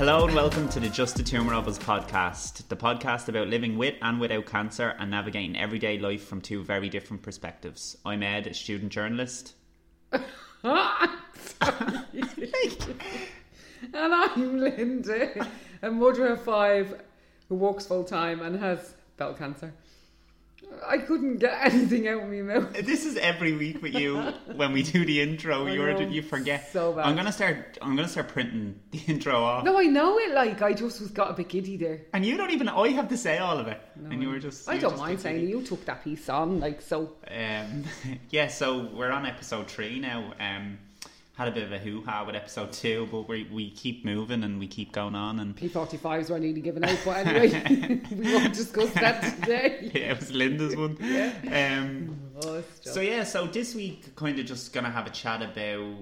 Hello and welcome to the Just a Tumour of Us podcast, the podcast about living with and without cancer and navigating everyday life from two very different perspectives. I'm Ed, a student journalist. and I'm Linda, a mother of five who works full time and has bowel cancer. I couldn't get anything out of my mouth. This is every week with you when we do the intro. I You're know, you forget. so bad. I'm gonna start. I'm gonna start printing the intro off. No, I know it. Like I just was got a bit giddy there. And you don't even. I have to say all of it, and you were just. I don't just mind saying you took that piece on, like so. Um, yeah, so we're on episode three now. Um, had a bit of a hoo ha with episode two, but we we keep moving and we keep going on. And P45s were nearly given out, but anyway, we won't discuss that today. yeah, it was Linda's one. Um, Oh, so yeah, so this week kind of just gonna have a chat about.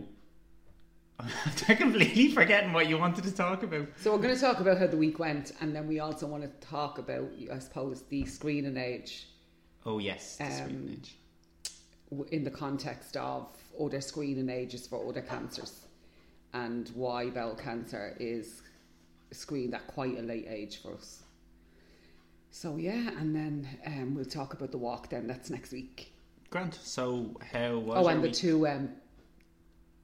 I'm completely forgetting what you wanted to talk about. So we're going to talk about how the week went, and then we also want to talk about, I suppose, the screening age Oh yes, the Um, screen age. in the context of other screening ages for other cancers, and why bowel cancer is screened at quite a late age for us. So yeah, and then um, we'll talk about the walk. Then that's next week. Grant. So how was oh, and the week? two um,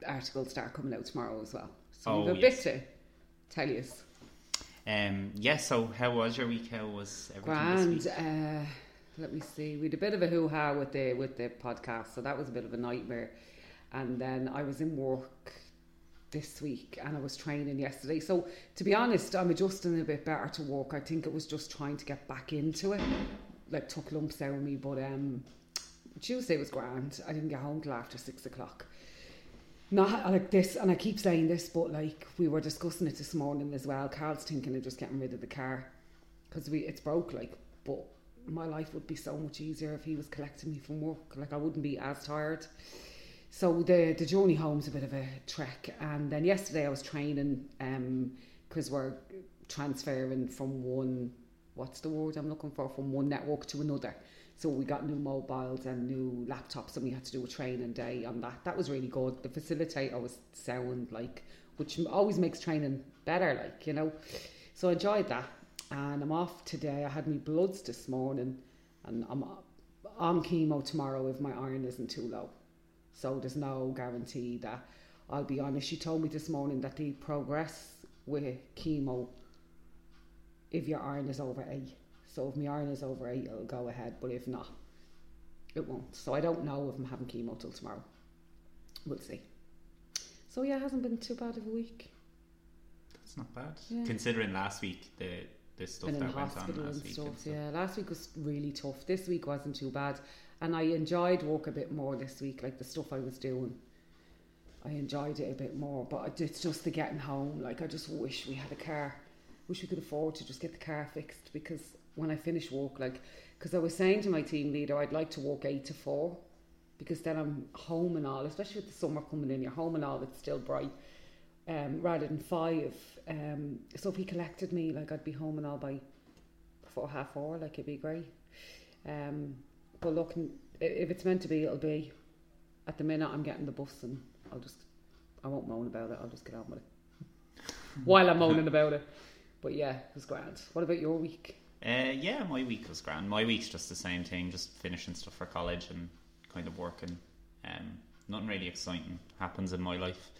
articles start coming out tomorrow as well. So Oh, we've a yes. bit to tell you. Um, yeah. So how was your week? How was everything this week? Uh, let me see. We had a bit of a hoo ha with the with the podcast, so that was a bit of a nightmare. And then I was in work this week, and I was training yesterday. So to be honest, I'm adjusting a bit better to work. I think it was just trying to get back into it. Like took lumps out of me, but um, Tuesday was grand. I didn't get home till after six o'clock. Not like this, and I keep saying this, but like we were discussing it this morning as well. Carl's thinking of just getting rid of the car because we it's broke. Like, but my life would be so much easier if he was collecting me from work. Like, I wouldn't be as tired. So the the journey home's a bit of a trek. And then yesterday I was training um, because we're transferring from one what's the word I'm looking for from one network to another. So we got new mobiles and new laptops, and we had to do a training day on that. That was really good. The facilitator was sound like, which always makes training better, like you know. So I enjoyed that, and I'm off today. I had my bloods this morning, and I'm on chemo tomorrow if my iron isn't too low. So there's no guarantee that I'll be honest. She told me this morning that they progress with chemo if your iron is over eight. So if my iron is over eight, it'll go ahead. But if not, it won't. So I don't know if I'm having chemo till tomorrow. We'll see. So yeah, it hasn't been too bad of a week. That's not bad. Yeah. Considering last week the the stuff Been in that went on hospital last and week. stuff. and stuff. Yeah, last week was really tough. This week wasn't too bad, and I enjoyed work a bit more this week. Like the stuff I was doing, I enjoyed it a bit more. But it's just the getting home. Like I just wish we had a car. Wish we could afford to just get the car fixed because when I finish work, like, because I was saying to my team leader, I'd like to work eight to four, because then I'm home and all. Especially with the summer coming in, you're home and all. It's still bright. Um, rather than five. Um, so if he collected me, like I'd be home and all by four half four, like it'd be great. Um, but look, if it's meant to be, it'll be. At the minute, I'm getting the bus, and I'll just, I won't moan about it. I'll just get on with it while I'm moaning about it. But yeah, it was grand. What about your week? Uh, yeah, my week was grand. My week's just the same thing, just finishing stuff for college and kind of working. Um, nothing really exciting happens in my life.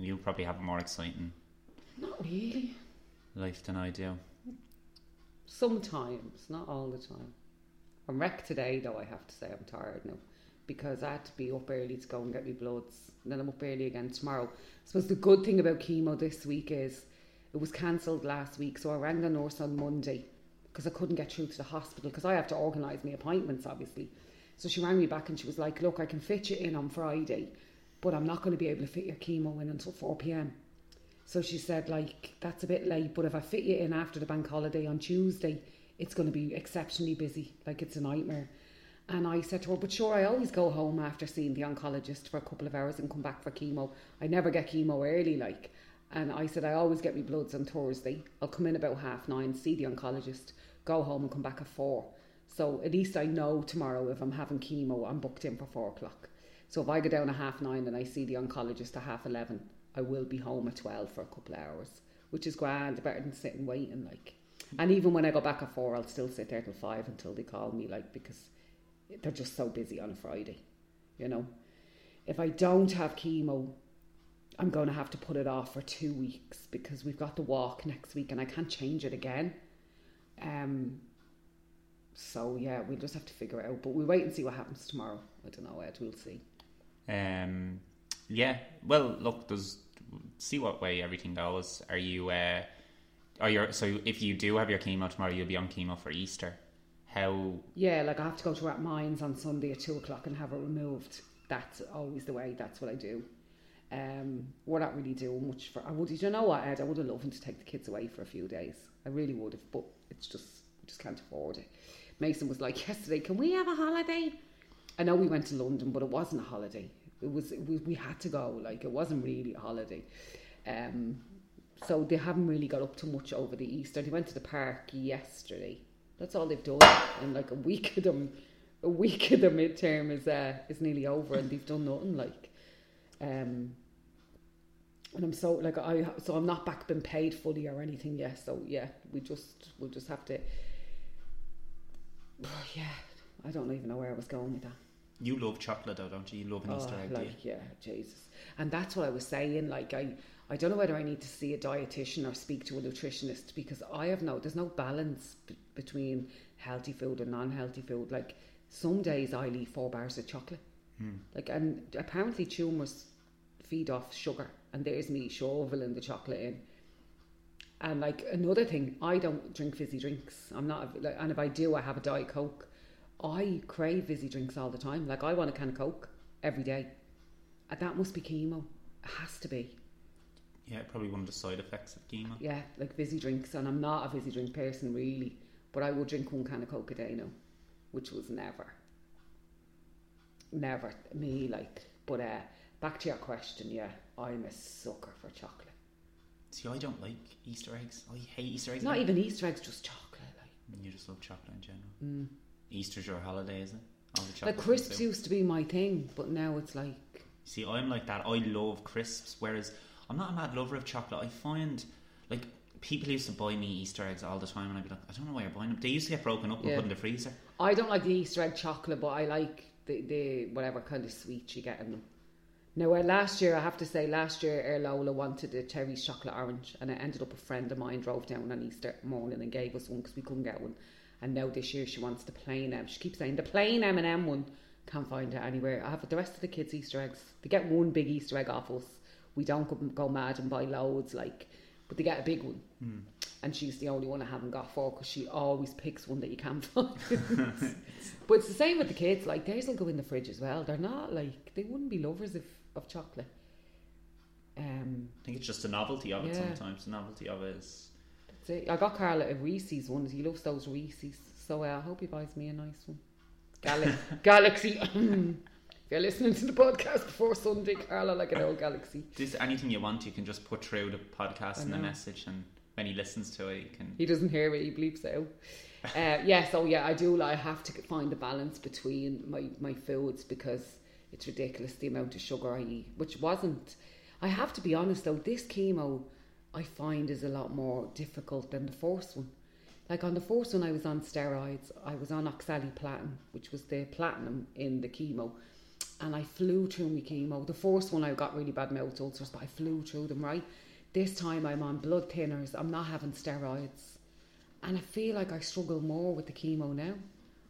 You probably have a more exciting Not really. life than I do. Sometimes, not all the time. I'm wrecked today, though. I have to say I'm tired now because I had to be up early to go and get my bloods. And then I'm up early again tomorrow. I suppose the good thing about chemo this week is it was cancelled last week, so I rang the nurse on Monday because I couldn't get through to the hospital because I have to organise my appointments, obviously. So she rang me back and she was like, "Look, I can fit you in on Friday, but I'm not going to be able to fit your chemo in until four pm." So she said, like, that's a bit late, but if I fit you in after the bank holiday on Tuesday, it's going to be exceptionally busy. Like, it's a nightmare. And I said to her, but sure, I always go home after seeing the oncologist for a couple of hours and come back for chemo. I never get chemo early, like. And I said, I always get my bloods on Thursday. I'll come in about half nine, see the oncologist, go home and come back at four. So at least I know tomorrow if I'm having chemo, I'm booked in for four o'clock. So if I go down at half nine and I see the oncologist at half eleven, I will be home at twelve for a couple of hours, which is grand, better than sitting waiting. Like, and even when I go back at four, I'll still sit there till five until they call me. Like because they're just so busy on a Friday, you know. If I don't have chemo, I'm going to have to put it off for two weeks because we've got the walk next week and I can't change it again. Um. So yeah, we'll just have to figure it out. But we'll wait and see what happens tomorrow. I don't know, Ed. We'll see. Um, yeah. Well, look, there's see what way everything goes. Are you? Uh, are you? So if you do have your chemo tomorrow, you'll be on chemo for Easter. How? Yeah, like I have to go to Rathmines on Sunday at two o'clock and have it removed. That's always the way. That's what I do. Um, we're not really doing much for. I would. You know what, Ed? I would have loved to take the kids away for a few days. I really would have, but it's just we just can't afford it. Mason was like yesterday, "Can we have a holiday?" I know we went to London, but it wasn't a holiday. It was, it was we had to go. Like it wasn't really a holiday. Um, so they haven't really got up to much over the Easter. They went to the park yesterday. That's all they've done. in like a week of them, a week of the midterm is uh, is nearly over, and they've done nothing. Like, um, and I'm so like I so I'm not back been paid fully or anything yet. So yeah, we just we'll just have to. Yeah, I don't even know where I was going with that. You love chocolate, though, don't you? You love an Easter egg? Oh, like yeah, Jesus, and that's what I was saying. Like I, I don't know whether I need to see a dietitian or speak to a nutritionist because I have no, there's no balance b- between healthy food and non-healthy food. Like some days I'll eat four bars of chocolate, Hmm. like and apparently tumours feed off sugar, and there's me shoveling the chocolate in. And like another thing, I don't drink fizzy drinks. I'm not, like, and if I do, I have a diet coke. I crave fizzy drinks all the time. Like I want a can of coke every day. And that must be chemo. It has to be. Yeah, probably one of the side effects of chemo. Yeah, like fizzy drinks. And I'm not a fizzy drink person really, but I will drink one can of coke a day now, which was never, never me. Like, but uh, back to your question. Yeah, I'm a sucker for chocolate. See, I don't like Easter eggs. I hate Easter eggs. Not even Easter eggs, just chocolate. Like, You just love chocolate in general. mm. Easter's your holiday, isn't it? All the like crisps used to be my thing, but now it's like See, I'm like that. I love crisps, whereas I'm not a mad lover of chocolate. I find like people used to buy me Easter eggs all the time, and I'd be like, I don't know why you're buying them. They used to get broken up and Yeah. put in the freezer. I don't like the Easter egg chocolate, but I like the, the whatever kind of sweet you get in them. Now, uh, last year, I have to say, last year, Er Lola wanted a Terry's chocolate orange, and it ended up a friend of mine drove down on Easter morning and gave us one because we couldn't get one. And now this year, she wants the plain M. She keeps saying the plain M and M one. Can't find it anywhere. I have the rest of the kids' Easter eggs. They get one big Easter egg off us. We don't go, mad and buy loads, like, but they get a big one. And she's the only one I haven't got for because she always picks one that you can't find. but it's the same with the kids. Like theirs will go in the fridge as well. They're not like they wouldn't be lovers of, of chocolate. Um, I think it's just the novelty of it Yeah. sometimes. The novelty of it is. It. I got Carla a Reese's one. He loves those Reese's. So uh, I hope he buys me a nice one. Gal- Galaxy. if you're listening to the podcast before Sunday, Carla, like an old Galaxy. This anything you want, you can just put through the podcast and the message, and when he listens to it, he can. He doesn't hear it. He bleeps out. Uh, yeah, so yeah, I do. like, I have to find the balance between my my foods because it's ridiculous the amount of sugar I eat, which wasn't. I have to be honest though. This chemo, I find, is a lot more difficult than the first one. Like on the first one, I was on steroids. I was on oxaliplatin, which was the platinum in the chemo, and I flew through my chemo. The first one, I got really bad mouth ulcers, but I flew through them. Right. This time, I'm on blood thinners. I'm not having steroids, and I feel like I struggle more with the chemo now.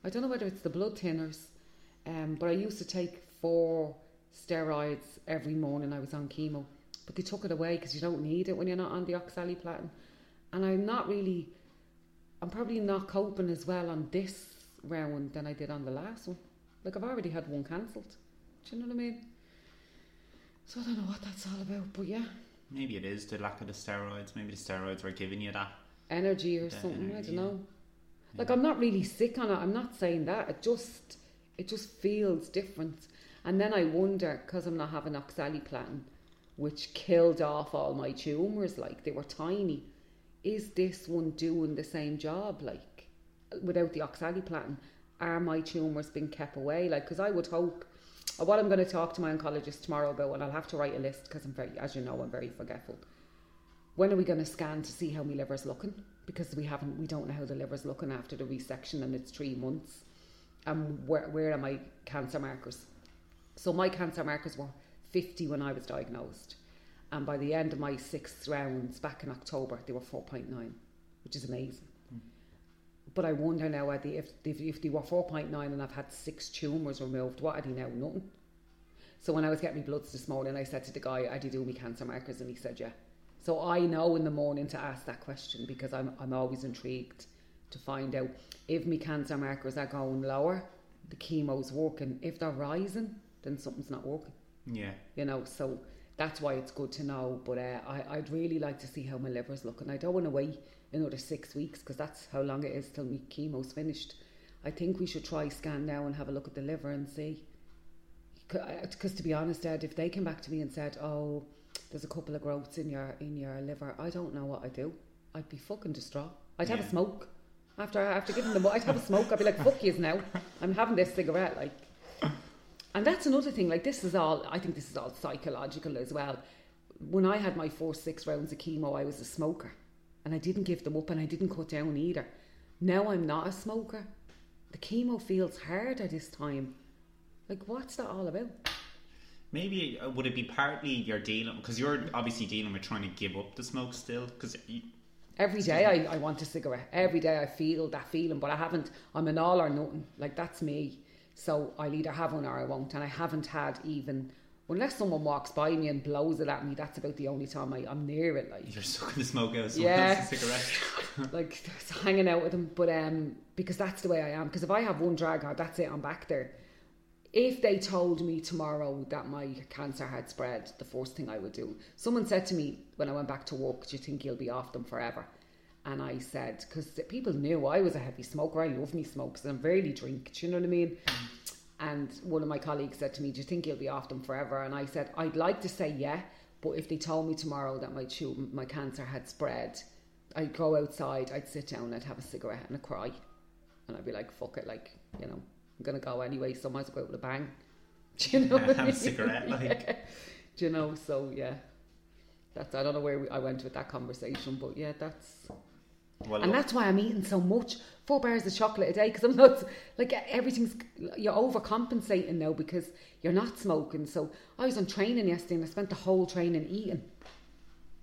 I don't know whether it's the blood thinners, um, but I used to take four steroids every morning. I was on chemo, but they took it away because you don't need it when you're not on the oxaliplatin. And I'm not really, I'm probably not coping as well on this round than I did on the last one. Like I've already had one cancelled. Do you know what I mean? So I don't know what that's all about, but yeah, Maybe it is the lack of the steroids. Maybe the steroids were giving you that. energy or something. I don't yeah. know. Like I'm not really sick on it. I'm not saying that. It just it just feels different. And then I wonder because I'm not having oxaliplatin, which killed off all my tumors. Like they were tiny. Is this one doing the same job? Like without the oxaliplatin, are my tumors being kept away? Like because I would hope. What I'm going to talk to my oncologist tomorrow about, and I'll have to write a list because I'm very, as you know, I'm very forgetful when are we going to scan to see how my liver's looking? Because we haven't, we don't know how the liver's looking after the resection, and it's three months. And where where are my cancer markers? So my cancer markers were 50 when I was diagnosed. And by the end of my sixth rounds back in October, they were 4.9, which is amazing. Hmm. But I wonder now if, if, if they were 4.9 and I've had six tumours removed, what are they now? Nothing. So when I was getting my bloods this morning, I said to the guy, I did do my cancer markers? And he said, yeah. So I know in the morning to ask that question because I'm, I'm always intrigued to find out if my cancer markers are going lower, the chemo's working. If they're rising, then something's not working. Yeah. You know, so that's why it's good to know. But uh, I, I'd really like to see how my liver's looking. I don't want to wait another six weeks because that's how long it is till my chemo's finished. I think we should try scan now and have a look at the liver and see. Because to be honest, Ed, if they came back to me and said, "Oh, there's a couple of growths in your in your liver," I don't know what I'd do. I'd be fucking distraught. I'd have Yeah. a smoke after after giving them. I'd have a smoke. I'd be like, "Fuck yous now. I'm having this cigarette." Like, and that's another thing. Like, this is all. I think this is all psychological as well. When I had my four six rounds of chemo, I was a smoker, and I didn't give them up, and I didn't cut down either. Now I'm not a smoker. The chemo feels harder this time. Like, what's that all about? Maybe uh, would it be partly you're dealing because you're obviously dealing with trying to give up the smoke still because Every day I, I want a cigarette. Every day I feel that feeling, but I haven't. I'm an all or nothing. Like that's me. So I'll either have one or I won't. And I haven't had even, unless someone walks by me and blows it at me, that's about the only time I, I'm near it. Like, you're sucking the smoke out of someone Yeah. else's cigarette. like hanging out with them. But um, because that's the way I am. Because if I have one drag out, that's it. I'm back there. If they told me tomorrow that my cancer had spread, the first thing I would do. Someone said to me when I went back to work, "Do you think you'll be off them forever?" And I said, because people knew I was a heavy smoker. I love me smokes and I rarely drink. Do you know what I mean? And one of my colleagues said to me, "Do you think you'll be off them forever?" And I said, "I'd like to say yeah, but if they told me tomorrow that my tu- my cancer had spread, I'd go outside, I'd sit down, I'd have a cigarette and a cry, and I'd be like, fuck it, like you know, I'm gonna go anyway, so I might as well go out with a bang." Do you know? what I Have a cigarette, like. Yeah. Do you know? So yeah, that's I don't know where we, I went with that conversation, but yeah, that's Well, and look, that's why I'm eating so much. Four bars of chocolate a day because I'm not like everything's you're overcompensating now because you're not smoking. So I was on training yesterday and I spent the whole training eating.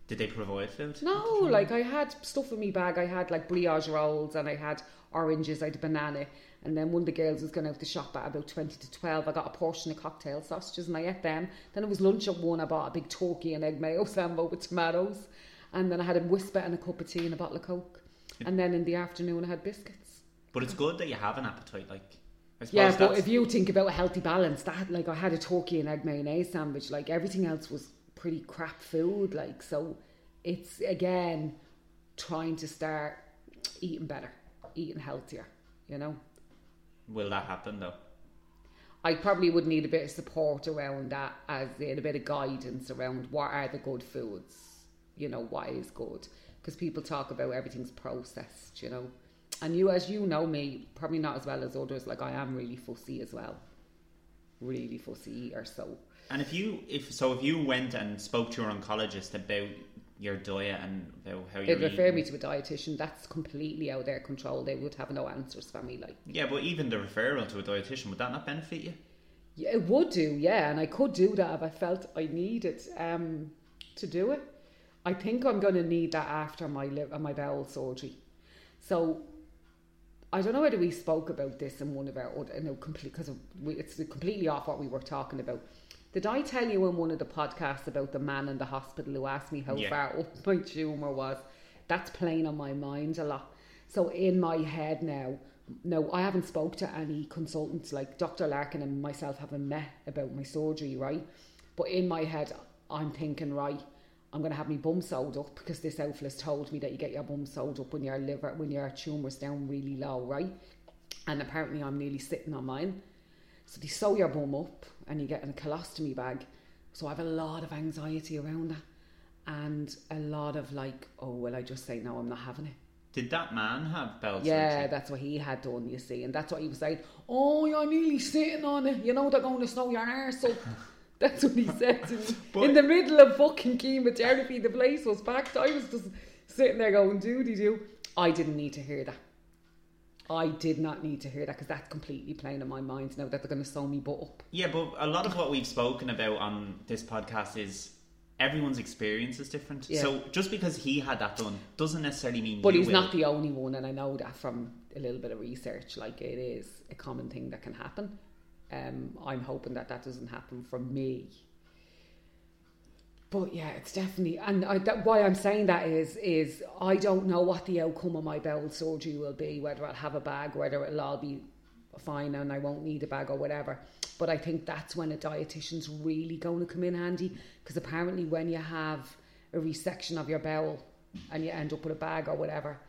did they provide food? No, like I had stuff in my bag. I had like brioche rolls and I had oranges. I had a banana. And then one of the girls was going out to shop at about 20 to 12. I got a portion of cocktail sausages and I ate them. Then it was lunch at one. I bought a big turkey and egg mayo sambo with tomatoes. And then I had a whisper and a cup of tea and a bottle of Coke. And then in the afternoon I had biscuits. But it's good that you have an appetite. Like, I Yeah, but that's, if you think about a healthy balance, that like I had a turkey and egg mayonnaise sandwich. Like everything else was pretty crap food. Like so, it's again trying to start eating better, eating healthier. You know, will that happen though? I probably would need a bit of support around that, as in a bit of guidance around what are the good foods. You know, what is good because people talk about everything's processed. You know. And you, as you know me, probably not as well as others. Like I am really fussy as well, really fussy eater. So And if you, if so, if you went and spoke to your oncologist about your diet and about how you're they'd refer me to a dietitian. That's completely out of their control. They would have no answers for me. Like yeah, but even the referral to a dietitian would that not benefit you? yeah, it would do, yeah, and I could do that if I felt I needed um, to do it. I think I'm going to need that after my li- uh, my bowel surgery. So I don't know whether we spoke about this in one of our other, no, complete because it's completely off what we were talking about. Did I tell you in one of the podcasts about the man in the hospital who asked me how Yeah. far up my tumour was? That's playing on my mind a lot. So in my head now, no, I haven't spoke to any consultants like Dr. Larkin and myself haven't met about my surgery, right? But in my head, I'm thinking, right, I'm going to have my bum sewed up because this outfit has told me that you get your bum sewed up when your liver, when your tumour's down really low, right? And apparently I'm nearly sitting on mine. So they sew your bum up and you get in a colostomy bag. So I have a lot of anxiety around that. And a lot of like, oh, will I just say, no, I'm not having it. Did that man have bowel Yeah, surgery? that's what he had done, you see. And that's what he was saying. Oh, you're nearly sitting on it. You know, they're going to sew your arse up. That's what he said to me. But- In the middle of fucking chemotherapy, the place was packed. I was just sitting there going, doody do. I didn't need to hear that. I did not need to hear that because that's completely playing in my mind now that they're going to sew me butt up. Yeah, but a lot of what we've spoken about on this podcast is everyone's experience is different. Yeah. So just because he had that done doesn't necessarily mean But he's will. not the only one, and I know that from a little bit of research. Like it is a common thing that can happen. Um, I'm hoping that that doesn't happen for me. But yeah, it's definitely, and I, that, why I'm saying that is, is I don't know what the outcome of my bowel surgery will be. Whether I'll have a bag, whether it'll all be fine, and I won't need a bag or whatever. But I think that's when a dietitian's really going to come in handy because apparently when you have a resection of your bowel and you end up with a bag or whatever,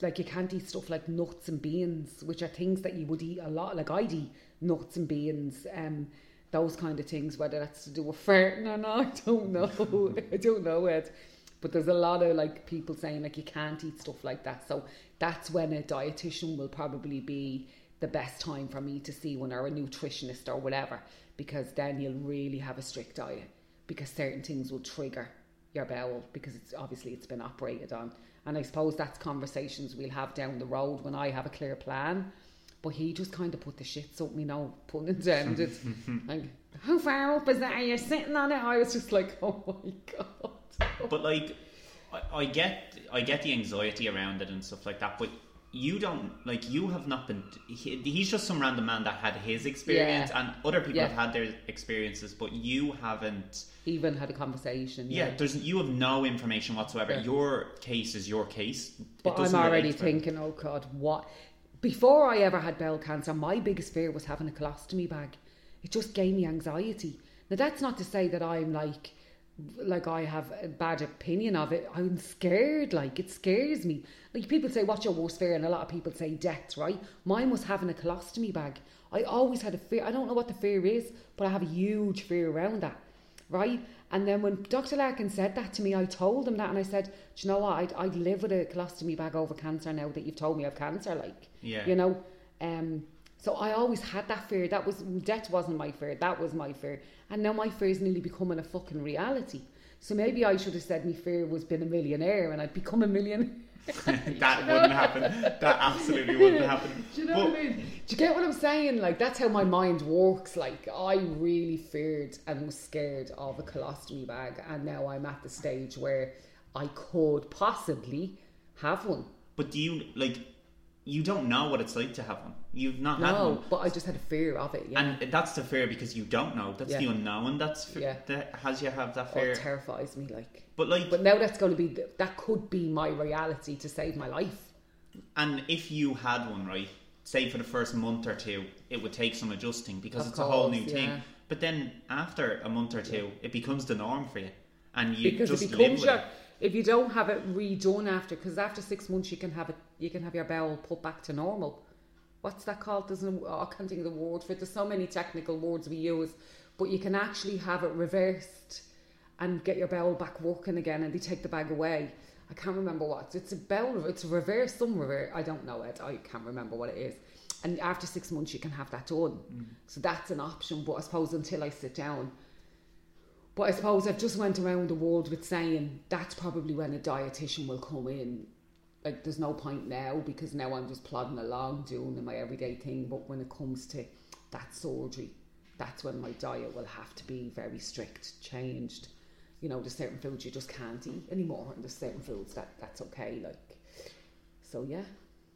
like you can't eat stuff like nuts and beans, which are things that you would eat a lot. Like I'd eat nuts and beans, um, those kind of things. Whether that's to do with farting or not, I don't know. I don't know it. But there's a lot of like people saying like you can't eat stuff like that. So that's when a dietitian will probably be the best time for me to see one or a nutritionist or whatever, because then you'll really have a strict diet because certain things will trigger your bowel because it's obviously it's been operated on. And I suppose that's conversations we'll have down the road when I have a clear plan. But he just kind of put the shits up me now, pun intended. like, how far up is that? Are you sitting on it? I was just like, oh my god. But like, I, I get, I get the anxiety around it and stuff like that. But you don't like you have not been. He, he's just some random man that had his experience, Yeah. and other people Yeah. have had their experiences, but you haven't. Even had a conversation. Yeah, there's you have no information whatsoever. Yeah. Your case is your case. But I'm already thinking, oh God, what? Before I ever had bowel cancer, my biggest fear was having a colostomy bag. It just gave me anxiety. Now that's not to say that I'm like, like I have a bad opinion of it. I'm scared. Like it scares me. Like people say, what's your worst fear? And a lot of people say death. Right? Mine was having a colostomy bag. I always had a fear. I don't know what the fear is, but I have a huge fear around that right? And then when Dr. Larkin said that to me, I told him that, and I said, Do you know what? I'd, I'd live with a colostomy bag over cancer now that you've told me I have cancer. Like, Yeah. you know. Um, so I always had that fear. That was death wasn't my fear. That was my fear, and now my fear is nearly becoming a fucking reality. So maybe I should have said my fear was being a millionaire, and I'd become a millionaire. that wouldn't happen. That absolutely wouldn't happen. Do you know But- what I mean? Do you get what I'm saying? Like that's how my mind works. Like I really feared and was scared of a colostomy bag, and now I'm at the stage where I could possibly have one. But do you like? You don't know what it's like to have one. You've not had No, one, but I just had a fear of it. Yeah, and that's the fear because you don't know. That's Yeah. the unknown. That's Yeah. that has you have that oh, fear. it terrifies me. Like, but like, but now that's going to be that could be my reality to save my life. and if you had one, right? Say for the first month or two, it would take some adjusting because Of it's a whole course, new thing. But then after a month or two, it becomes the norm for you, and you because just it live with your it. If you don't have it redone after because after six months you can have it you can have your bowel put back to normal. What's that called? There's no, oh, I can't think of the word for it. There's so many technical words we use but you can actually have it reversed and get your bowel back working again and they take the bag away. I can't remember what. It's a bowel it's a reverse some reverse I don't know it. I can't remember what it is. And after six months you can have that done. Mm. So that's an option but I suppose until I sit down but I suppose I've just went around the world with saying that's probably when a dietitian will come in. Like there's no point now because now I'm just plodding along doing my everyday thing. But when it comes to that surgery, that's when my diet will have to be very strict, changed. You know, there's certain foods you just can't eat anymore, and there's certain foods that that's okay. Like, so yeah,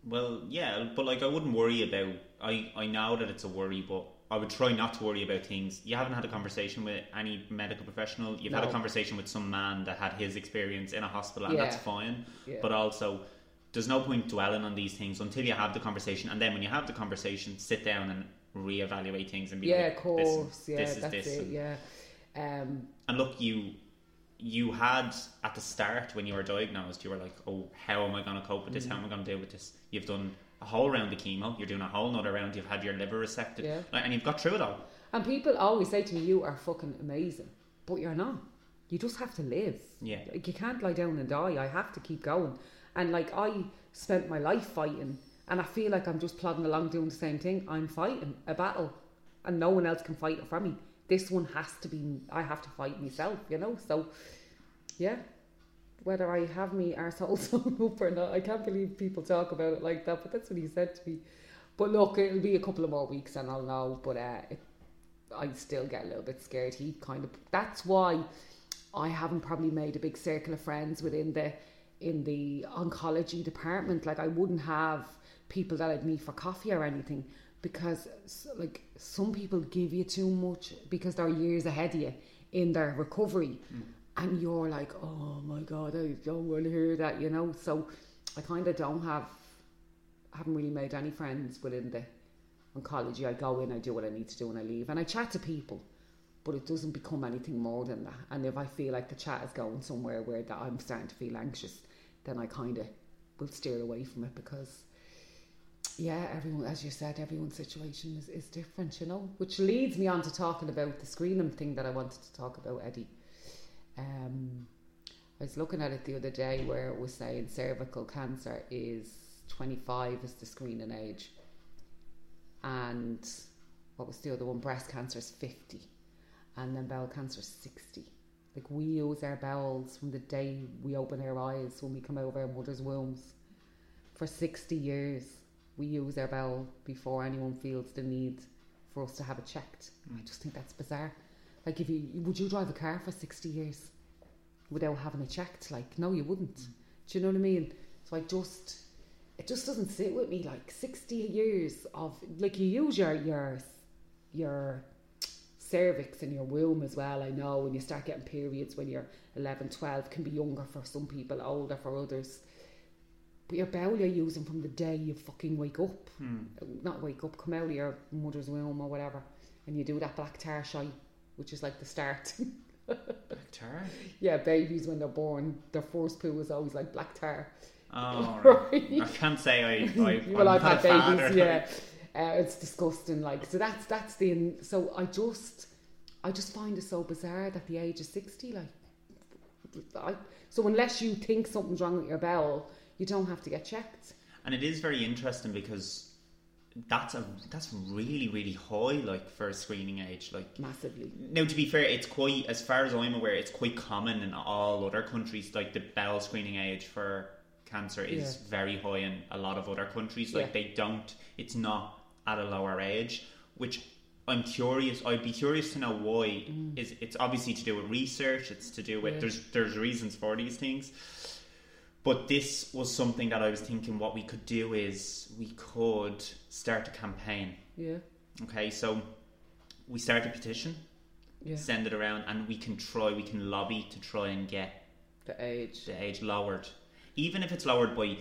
Well, yeah, but like I wouldn't worry about. I I know that it's a worry, but I would try not to worry about things. You haven't had a conversation with any medical professional. You've had a conversation with some man that had his experience in a hospital, and that's fine. Yeah. But also, there's no point dwelling on these things until you have the conversation, and then when you have the conversation, sit down and reevaluate things and be yeah, like, of course, this, yeah, this is that's this. it, and- yeah. Um, and look, you you had at the start when you were diagnosed, you were like, "Oh, how am I going to cope with this? Mm. How am I going to deal with this?" You've done a whole round of chemo. You're doing a whole nother round. You've had your liver resected, Yeah. like, and you've got through it all. And people always say to me, "You are fucking amazing," but you're not. You just have to live. Yeah. Like, you can't lie down and die. I have to keep going. And like I spent my life fighting, and I feel like I'm just plodding along doing the same thing. I'm fighting a battle, and no one else can fight it for me. this one has to be. I have to fight myself, you know. So, yeah. Whether I have me arsehole sewn up or not, I can't believe people talk about it like that. But that's what he said to me. But look, it'll be a couple of more weeks and I'll know. But uh, I still get a little bit scared. He kind of. That's why I haven't probably made a big circle of friends within the in the oncology department. Like I wouldn't have people that I'd meet for coffee or anything because like some people give you too much because they're years ahead of you in their recovery mm. And you're like oh my god I don't want to hear that you know? So I kind of don't have haven't really made any friends within the oncology. I go in I do what I need to do and I leave. And I chat to people but it doesn't become anything more than that. And if I feel like the chat is going somewhere where that I'm starting to feel anxious then I kind of will steer away from it because yeah, everyone, as you said, everyone's situation is, is different, you know, which leads me on to talking about the screening thing that I wanted to talk about, Eddie. Um, I was looking at it the other day where it was saying cervical cancer is 25 is the screening age, and what was the other one? Breast cancer is 50, and then bowel cancer is 60. Like we use our bowels from the day we open our eyes when we come out of our mother's wombs for 60 years we use our bowel before anyone feels the need for us to have it checked. I just think that's bizarre. Like, if you would you drive a car for sixty years without having it checked? Like, no, you wouldn't. Mm. Do you know what I mean? So I just it just doesn't sit with me. Like sixty years of like you use your your your cervix and your womb as well. I know when you start getting periods when you're 11, 12, can be younger for some people, older for others. But your bowel you're using from the day you fucking wake up. Hmm. Not wake up, come out of your mother's womb or whatever. And you do that black tar shy, which is like the start. black tar? Yeah, babies when they're born, their first poo is always like black tar. Oh, right. I can't say I. I well, I've had babies, yeah. Uh, it's disgusting. Like, so that's that's the. So I just, I just find it so bizarre that the age of sixty, like, I. So unless you think something's wrong with your bowel, you don't have to get checked. And it is very interesting because that's a that's really really high like for a screening age like massively now to be fair it's quite as far as i'm aware it's quite common in all other countries like the bowel screening age for cancer is yeah. very high in a lot of other countries like yeah. they don't it's not at a lower age which i'm curious i'd be curious to know why mm. is it's obviously to do with research it's to do with yeah. there's there's reasons for these things but this was something that I was thinking what we could do is we could start a campaign. Yeah. Okay, so we start a petition, yeah. send it around, and we can try, we can lobby to try and get the age, the age lowered. Even if it's lowered by,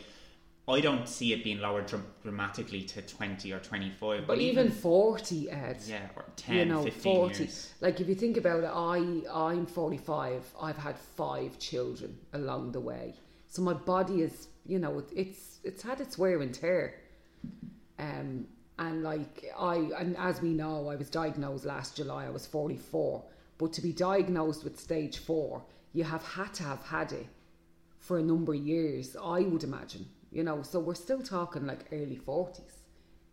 I don't see it being lowered dr- dramatically to twenty or twenty-five. But, but even, even, forty, Ed. Yeah, or 10, you know, 15 forty. Years. Like if you think about it, I I'm forty-five. I've had five children along the way so my body is, you know, it's it's had its wear and tear. Um, and like I, and as we know, I was diagnosed last July. I was forty four. But to be diagnosed with stage four, you have had to have had it for a number of years. I would imagine, you know. So we're still talking like early forties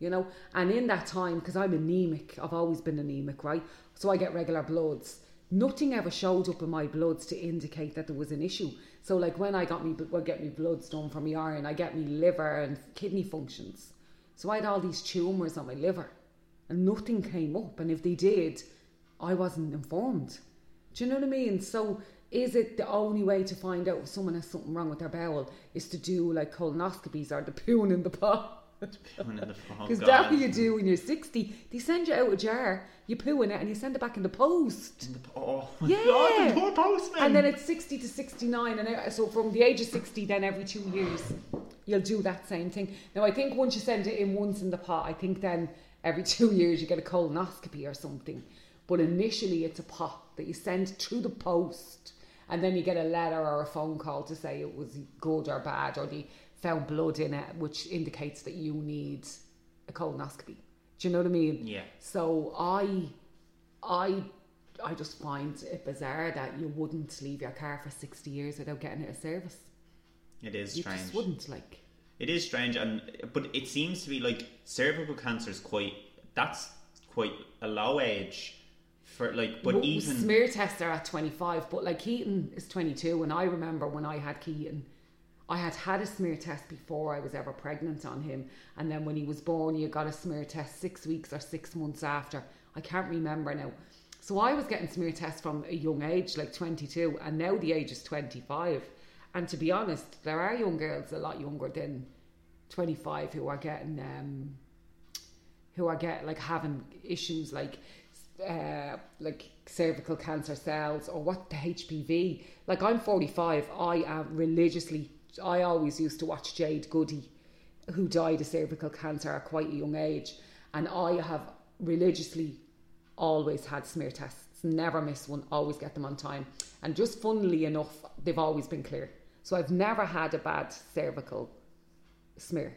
you know. And in that time, because I'm anemic, I've always been anemic, right? So I get regular bloods. Nothing ever showed up in my bloods to indicate that there was an issue. So like when I got me, well, get me bloods done from my iron, I get me liver and kidney functions. So I had all these tumours on my liver, and nothing came up. And if they did, I wasn't informed. Do you know what I mean? So is it the only way to find out if someone has something wrong with their bowel is to do like colonoscopies or the pooing in the pot? Because that's what you do when you're 60. They send you out a jar, you poo in it, and you send it back in the post. In the, oh, yeah. God, the poor postman. And then it's 60 to 69. And uh, so from the age of 60, then every two years, you'll do that same thing. Now, I think once you send it in once in the pot, I think then every two years you get a colonoscopy or something. But initially, it's a pot that you send through the post. And then you get a letter or a phone call to say it was good or bad, or the found blood in it, which indicates that you need a colonoscopy. Do you know what I mean? Yeah. So I, I, I just find it bizarre that you wouldn't leave your car for sixty years without getting it a service. It is you strange. just wouldn't like. It is strange, and but it seems to be like cervical cancer is quite. That's quite a low age for like, but Well, even smear tests are at 25 but like keaton is 22 and i remember when i had keaton i had had a smear test before i was ever pregnant on him and then when he was born you got a smear test six weeks or six months after i can't remember now so i was getting smear tests from a young age like 22 and now the age is 25 and to be honest there are young girls a lot younger than 25 who are getting um who are get like having issues like uh, like cervical cancer cells or what the HPV. Like I'm 45, I am religiously. I always used to watch Jade Goody, who died of cervical cancer at quite a young age, and I have religiously always had smear tests. Never miss one. Always get them on time. And just funnily enough, they've always been clear. So I've never had a bad cervical smear.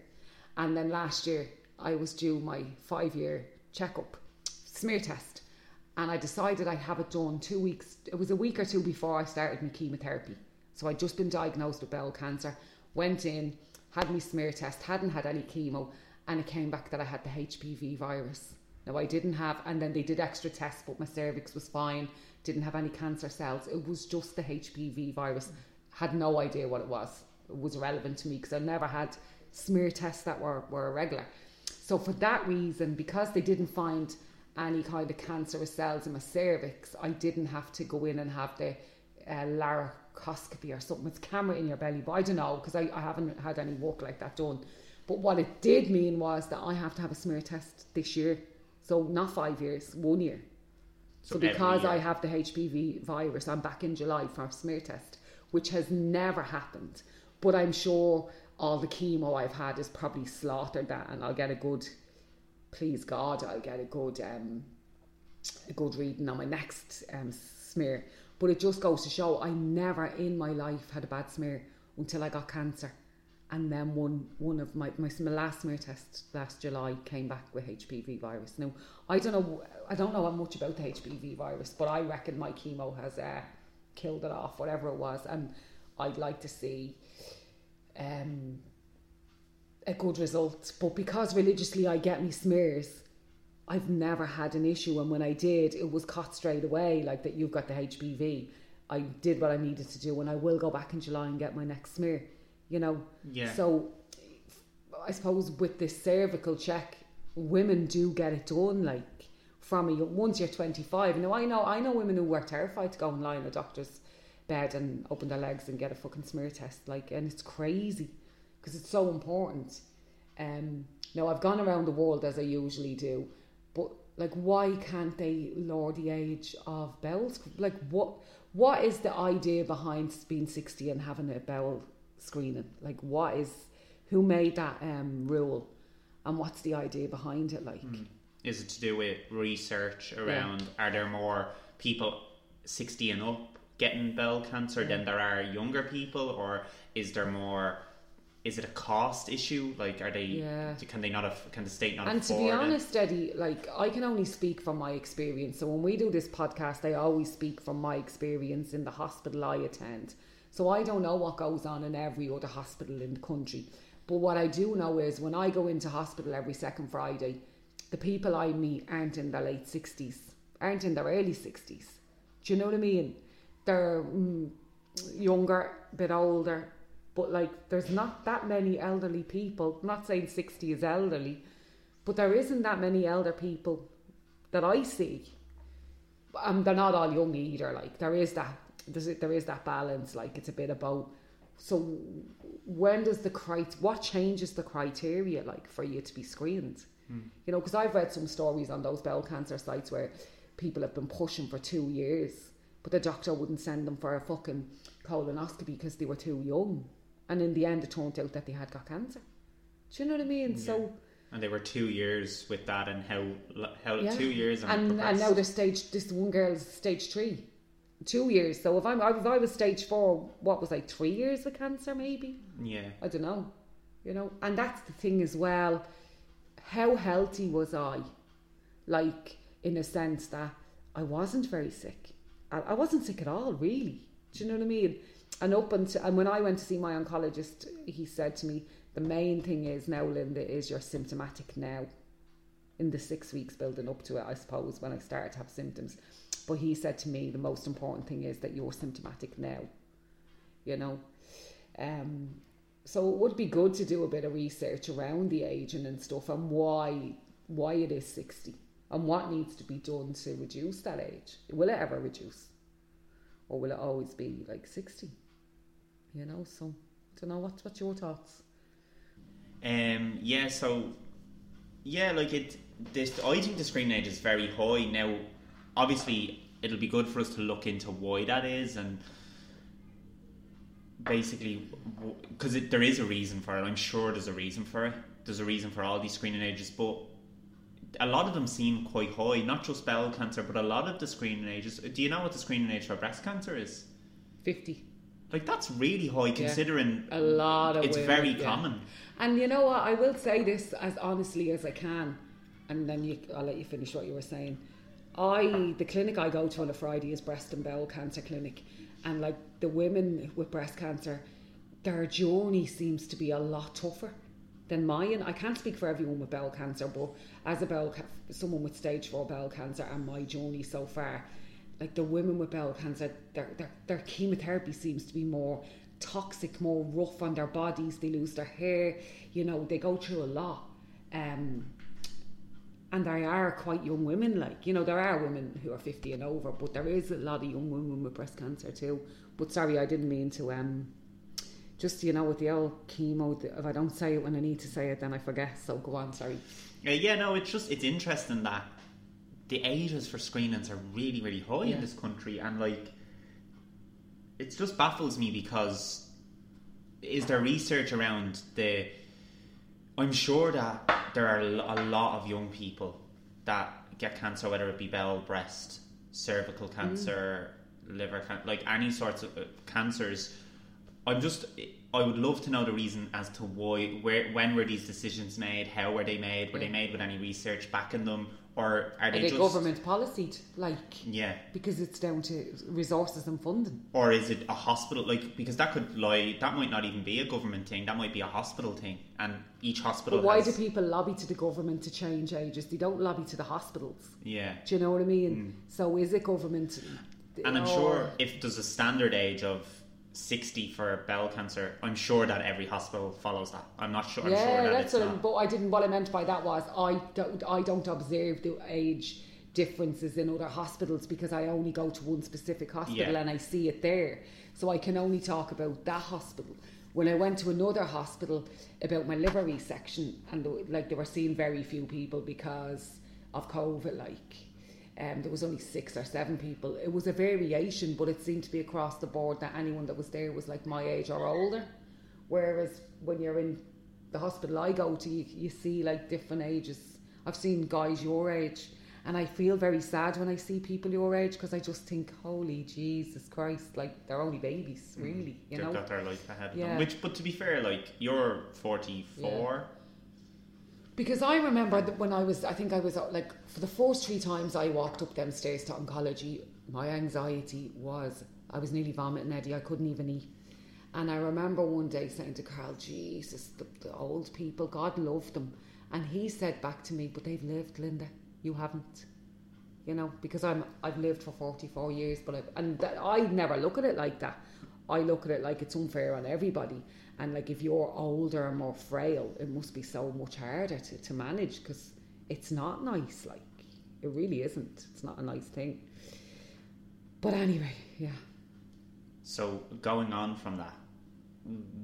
And then last year, I was due my five year checkup smear test. And I decided I'd have it done two weeks. It was a week or two before I started my chemotherapy. So I'd just been diagnosed with bowel cancer. Went in, had my smear test, hadn't had any chemo, and it came back that I had the HPV virus. Now I didn't have, and then they did extra tests, but my cervix was fine. Didn't have any cancer cells. It was just the HPV virus. Had no idea what it was. It was irrelevant to me because I never had smear tests that were, were irregular. So for that reason, because they didn't find any kind of cancerous cells in my cervix, I didn't have to go in and have the uh, larynxoscopy or something with camera in your belly. But I don't know because I, I haven't had any work like that done. But what it did mean was that I have to have a smear test this year. So not five years, one year. So, So because I have the HPV virus, I'm back in July for a smear test, which has never happened. But I'm sure all the chemo I've had has probably slaughtered that, and I'll get a good, please God, I'll get a good, um, a good reading on my next um, smear. But it just goes to show I never in my life had a bad smear until I got cancer. And then one one of my, my last smear test last July came back with HPV virus. Now I don't know I don't know much about the HPV virus, but I reckon my chemo has uh, killed it off, whatever it was, and I'd like to see um, a good result. But because religiously I get me smears, I've never had an issue, and when I did, it was caught straight away, like that you've got the HPV. I did what I needed to do, and I will go back in July and get my next smear. You know, Yeah. So I suppose with this cervical check, women do get it done. Like from a once you're 25. Now I know I know women who were terrified to go and lie in a doctor's bed and open their legs and get a fucking smear test. Like, and it's crazy because it's so important. Um, now I've gone around the world as I usually do, but like, why can't they lower the age of sc- Like, what what is the idea behind being sixty and having a bowel screening? Like, what is who made that um, rule, and what's the idea behind it? Like, Is it to do with research around are there more people 60 and up getting bowel cancer than there are younger people or is there more is it a cost issue like are they Yeah. can they not have can the state not And to be it? honest, Eddie, like I can only speak from my experience. So when we do this podcast, I always speak from my experience in the hospital I attend. So I don't know what goes on in every other hospital in the country. But what I do know is when I go into hospital every second Friday, the people I meet aren't in their late 60s, aren't in their early 60s. Do you know what I mean? They're mm, younger, a bit older, but like there's not that many elderly people. I'm not saying 60 is elderly, but there isn't that many elder people that I see. Um, they're not all young either. Like there is that there's there is that balance. Like it's a bit about. So when does the crit what changes the criteria like for you to be screened? You know, because I've read some stories on those bowel cancer sites where people have been pushing for two years, but the doctor wouldn't send them for a fucking colonoscopy because they were too young, and in the end it turned out that they had got cancer. Do you know what I mean? So. and they were two years with that and how how Yeah. two years and, and and now they're stage. This one girl's stage three, two years. So if I'm if I was stage four, what was I three years with cancer? Maybe yeah I don't know. You know, and that's the thing as well. How healthy was I? Like in a sense that I wasn't very sick. I, I wasn't sick at all, really. Do you know what I mean? And up until and when I went to see my oncologist, he said to me, "The main thing is now, Linda, is you're symptomatic now." In the six weeks building up to it, I suppose when I started to have symptoms, But he said to me, the most important thing is that you're symptomatic now. You know, um, so it would be good to do a bit of research around the aging and stuff and why why it is sixty and what needs to be done to reduce that age. Will it ever reduce, or will it always be like sixty? You know, so I don't know. What's what's your thoughts? Um, yeah, so yeah, like it. This I think the screen age is very high now. Obviously, it'll be good for us to look into why that is and basically because there is a reason for it. I'm sure there's a reason for it. There's a reason for all these screening ages, but a lot of them seem quite high. Not just bowel cancer, but a lot of the screening ages. Do you know what the screening age for breast cancer is? Fifty. Like that's really high considering a lot of it's women, very yeah. common. And you know what? I will say this as honestly as I can, and then you, I'll let you finish what you were saying. I the clinic I go to on a Friday is breast and bowel cancer clinic, and like the women with breast cancer, their journey seems to be a lot tougher than mine. I can't speak for everyone with bowel cancer, but as a bowel ca- someone with stage four bowel cancer and my journey so far, like the women with bowel cancer, their their, their chemotherapy seems to be more toxic, more rough on their bodies. They lose their hair, you know, they go through a lot. Um, and there are quite young women, like, you know, there are women who are 50 and over, but there is a lot of young women with breast cancer too. But sorry, I didn't mean to, um, just, you know, with the old chemo, if I don't say it when I need to say it, then I forget. So go on, sorry. Uh, yeah, no, it's just it's interesting that the ages for screenings are really, really high Yeah. in this country, and like it just baffles me because is there research around the? I'm sure that there are a lot of young people that get cancer, whether it be bowel, breast, cervical cancer, liver, can- like any sorts of uh, cancers. I'm just, I would love to know the reason as to why, where, when were these decisions made, how were they made, were they made with any research backing them, or are Are they they just government policy, like, yeah, because it's down to resources and funding. or is it a hospital? Like because that could lie, that might not even be a government thing. That might be a hospital thing, and each hospital. But why has, do people lobby to the government to change ages? They don't lobby to the hospitals. Yeah, Do you know what I mean? So is it government? Mm. and I'm sure if there's a standard age of. 60 for bowel cancer. I'm sure that every hospital follows that. I'm not sure. I'm yeah, sure that that's what. I, but I didn't. What I meant by that was I don't. I don't observe the age differences in other hospitals because I only go to one specific hospital Yeah. and I see it there. So I can only talk about that hospital. When I went to another hospital about my liver resection, and the- like they were seeing very few people because of COVID, like. Um, there was only six or seven people. It was a variation, but it seemed to be across the board that anyone that was there was like my age or older. Whereas when you're in the hospital I go to, you, you see like different ages. I've seen guys your age, and I feel very sad when I see people your age because I just think, holy Jesus Christ, like they're only babies, really, you They've know. got their life ahead of Yeah. them. Which, but to be fair, like you're 44. Because I remember that when I was, I think I was uh, like, for the first three times I walked up them stairs to oncology, my anxiety was, I was nearly vomiting, Eddie. I couldn't even eat. And I remember one day saying to Carl, Jesus, the, the old people, God loved them. And he said back to me, but they've lived, Linda. You haven't. You know, because I'm, I've lived for 44 years, but I've, and I never look at it like that. I look at it like it's unfair on everybody. And like if you're older and more frail, it must be so much harder to, to manage because it's not nice. Like it really isn't. It's not a nice thing. But anyway, yeah. So going on from that,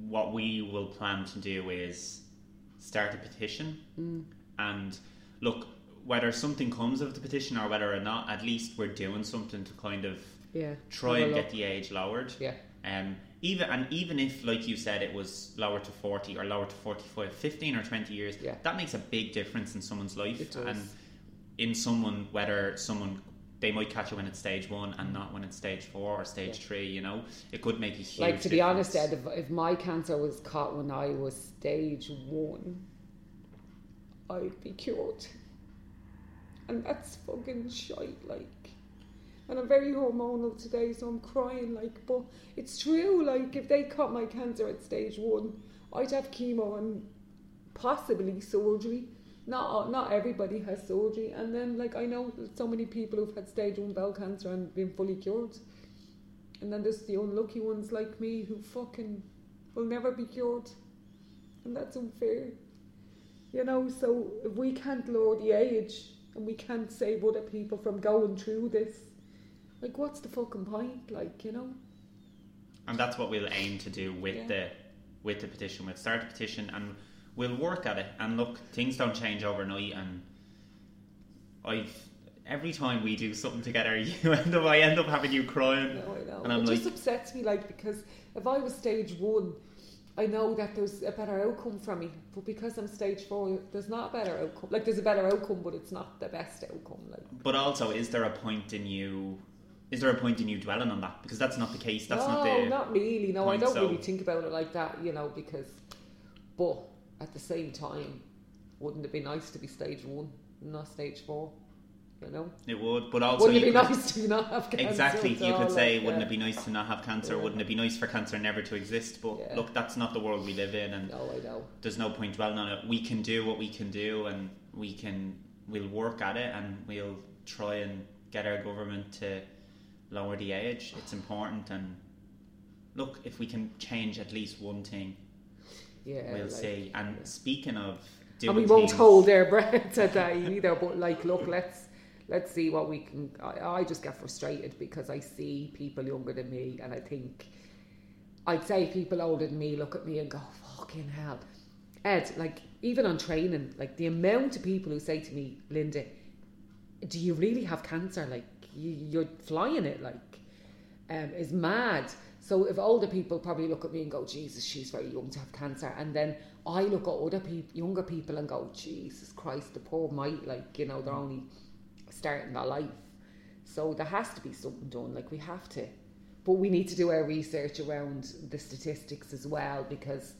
what we will plan to do is start a petition, Mm. and look whether something comes of the petition or whether or not, at least we're doing something to kind of Yeah. try and get the age lowered. Yeah. Um, even and even if, like you said, it was lower to forty or lower to forty-five, 15 or twenty years, Yeah. that makes a big difference in someone's life It does. and in someone whether someone they might catch it when it's stage one and not when it's stage four or stage Yeah. three. You know, it could make a huge. Like to be difference. honest, Ed, if, if my cancer was caught when I was stage one, I'd be cured. And that's fucking shite, like. And I'm very hormonal today, so I'm crying, like. But it's true, like, if they caught my cancer at stage one, I'd have chemo and possibly surgery not uh, not everybody has surgery, and then like I know so many people who've had stage one bowel cancer and been fully cured, and then there's the unlucky ones like me who fucking will never be cured, and that's unfair. You know, so if we can't lower the age and we can't save other people from going through this, like what's the fucking point? Like you know. and that's what we'll aim to do with Yeah. the with the petition. We'll start the petition and we'll work at it. And look, things don't change overnight. And I've every time we do something together, you end up I end up having you crying. No, I know. And I'm it just upsets me, like because if I was stage one, I know that there's a better outcome for me. But because I'm stage four, there's not a better outcome. Like there's a better outcome, but it's not the best outcome. Like But also, is there a point in you? Is there a point in you dwelling on that? Because that's not the case. That's no, not the. not really. No, I point, don't so- really think about it like that. You know, because but at the same time, wouldn't it be nice to be stage one, not stage four? You know, It would, but also wouldn't it you be could- nice to not have cancer? Exactly. You could say, Like, wouldn't yeah. it be nice to not have cancer? Yeah. Wouldn't it be nice for cancer never to exist? But Yeah. look, that's not the world we live in, and No, I know. there's no point dwelling on it. We can do what we can do, and we can we'll work at it, and we'll try and get our government to lower the age. It's important, and look, if we can change at least one thing, Yeah, we'll like, see. And yeah. speaking of, and we won't things- hold their breath at that either. But like, look, let's let's see what we can. I, I just get frustrated because I see people younger than me, and I think I'd say people older than me look at me and go, "Fucking hell." Ed, like even on training, like the amount of people who say to me, Linda, do you really have cancer? Like you, you're flying it, like um, is mad. So if older people probably look at me and go, Jesus, she's very young to have cancer, and then I look at other people, younger people, and go, Jesus Christ, the poor mite, like you know, they're only starting their life. So there has to be something done. Like we have to, but we need to do our research around the statistics as well because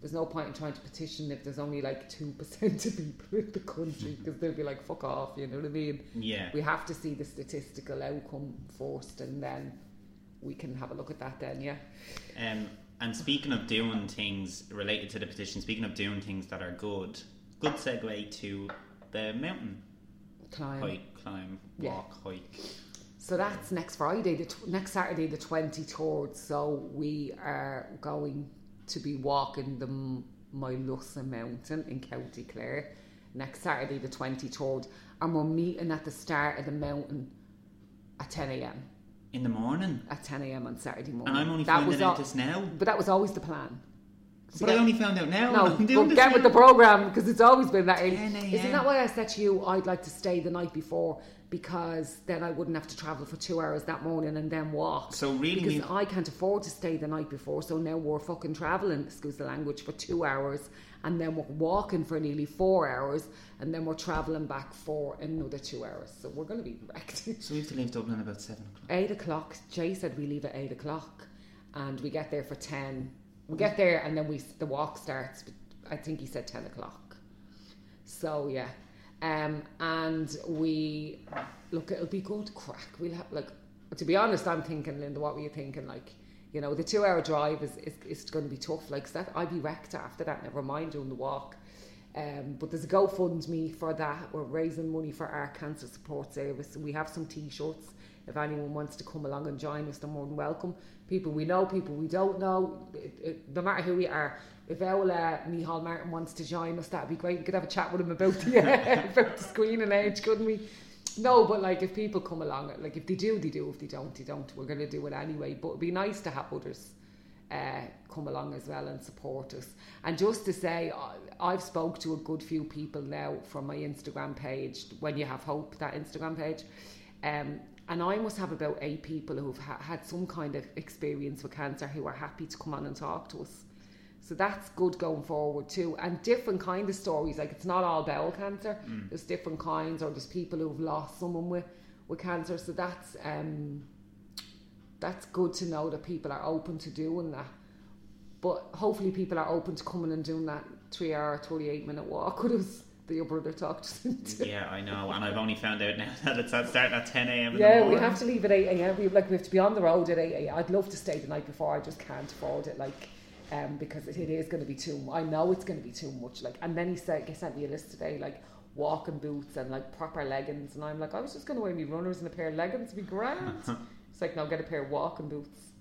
there's no point in trying to petition if there's only like two percent of people in the country because they'll be like, fuck off, you know what I mean? Yeah. we have to see the statistical outcome first and then we can have a look at that then yeah Um, and speaking of doing things related to the petition, speaking of doing things that are good, good segue to the mountain climb hike, climb, Yeah. walk, hike. so that's next friday the tw- next saturday the 23rd so we are going to be walking the M- mountain in county clare next saturday the 23rd and we're meeting at the start of the mountain at 10am In the morning. at 10am on saturday morning And I'm only that finding was out al- this now. but that was always the plan So But I only found out now. No, I'm doing but get with the program because it's always been that early. 10 a.m.. Isn't that why I said to you I'd like to stay the night before because then I wouldn't have to travel for two hours that morning and then walk. So really, because we- I can't afford to stay the night before, so now we're fucking traveling, excuse the language, for two hours, and then we're walking for nearly four hours, and then we're traveling back for another two hours. So we're going to be wrecked. so we have to leave Dublin about seven o'clock. eight o'clock. Jay said we leave at eight o'clock, and we get there for ten. We get there, and then we the walk starts. I think he said ten o'clock. So yeah, um, and we look. It'll be good crack. We'll have like. To be honest, I'm thinking, Linda. What were you thinking? Like, you know, the two-hour drive is is, is going to be tough. Like that I'd be wrecked after that. Never mind doing the walk. Um, but there's a GoFundMe for that. We're raising money for our cancer support service. We have some T-shirts. If anyone wants to come along and join us, they're more than welcome. People we know, people we don't know, it, it, no matter who we are. If Ola Micheál Martin wants to join us, that'd be great. We could have a chat with him about the about the screening age, couldn't we? No, but like if people come along, like if they do, they do. If they don't, they don't. We're going to do it anyway. But it'd be nice to have others uh, come along as well and support us. And just to say, I- I've spoke to a good few people now from my Instagram page. When you have hope, that Instagram page, um, and I must have about eight people who've ha- had some kind of experience with cancer who are happy to come on and talk to us. So that's good going forward too, and different kind of stories. Like it's not all bowel cancer. There's different kinds, or there's people who've lost someone with with cancer. So that's um, that's good to know that people are open to doing that. But hopefully, people are open to coming and doing that three hour, 28 minute walk with us your brother talked into. Yeah, I know, and I've only found out now that it's at starting at ten a.m. Yeah, we have to leave at 8 a.m. We, like, we have to be on the road at 8 a.m. I'd love to stay the night before, I just can't afford it. Like, um, because it, it is going to be too. I know it's going to be too much. Like, and then he said he sent me a list today, like walking boots and like proper leggings, and I'm like, I was just going to wear me runners and a pair of leggings, it'd be grand. it's like, now get a pair of walking boots.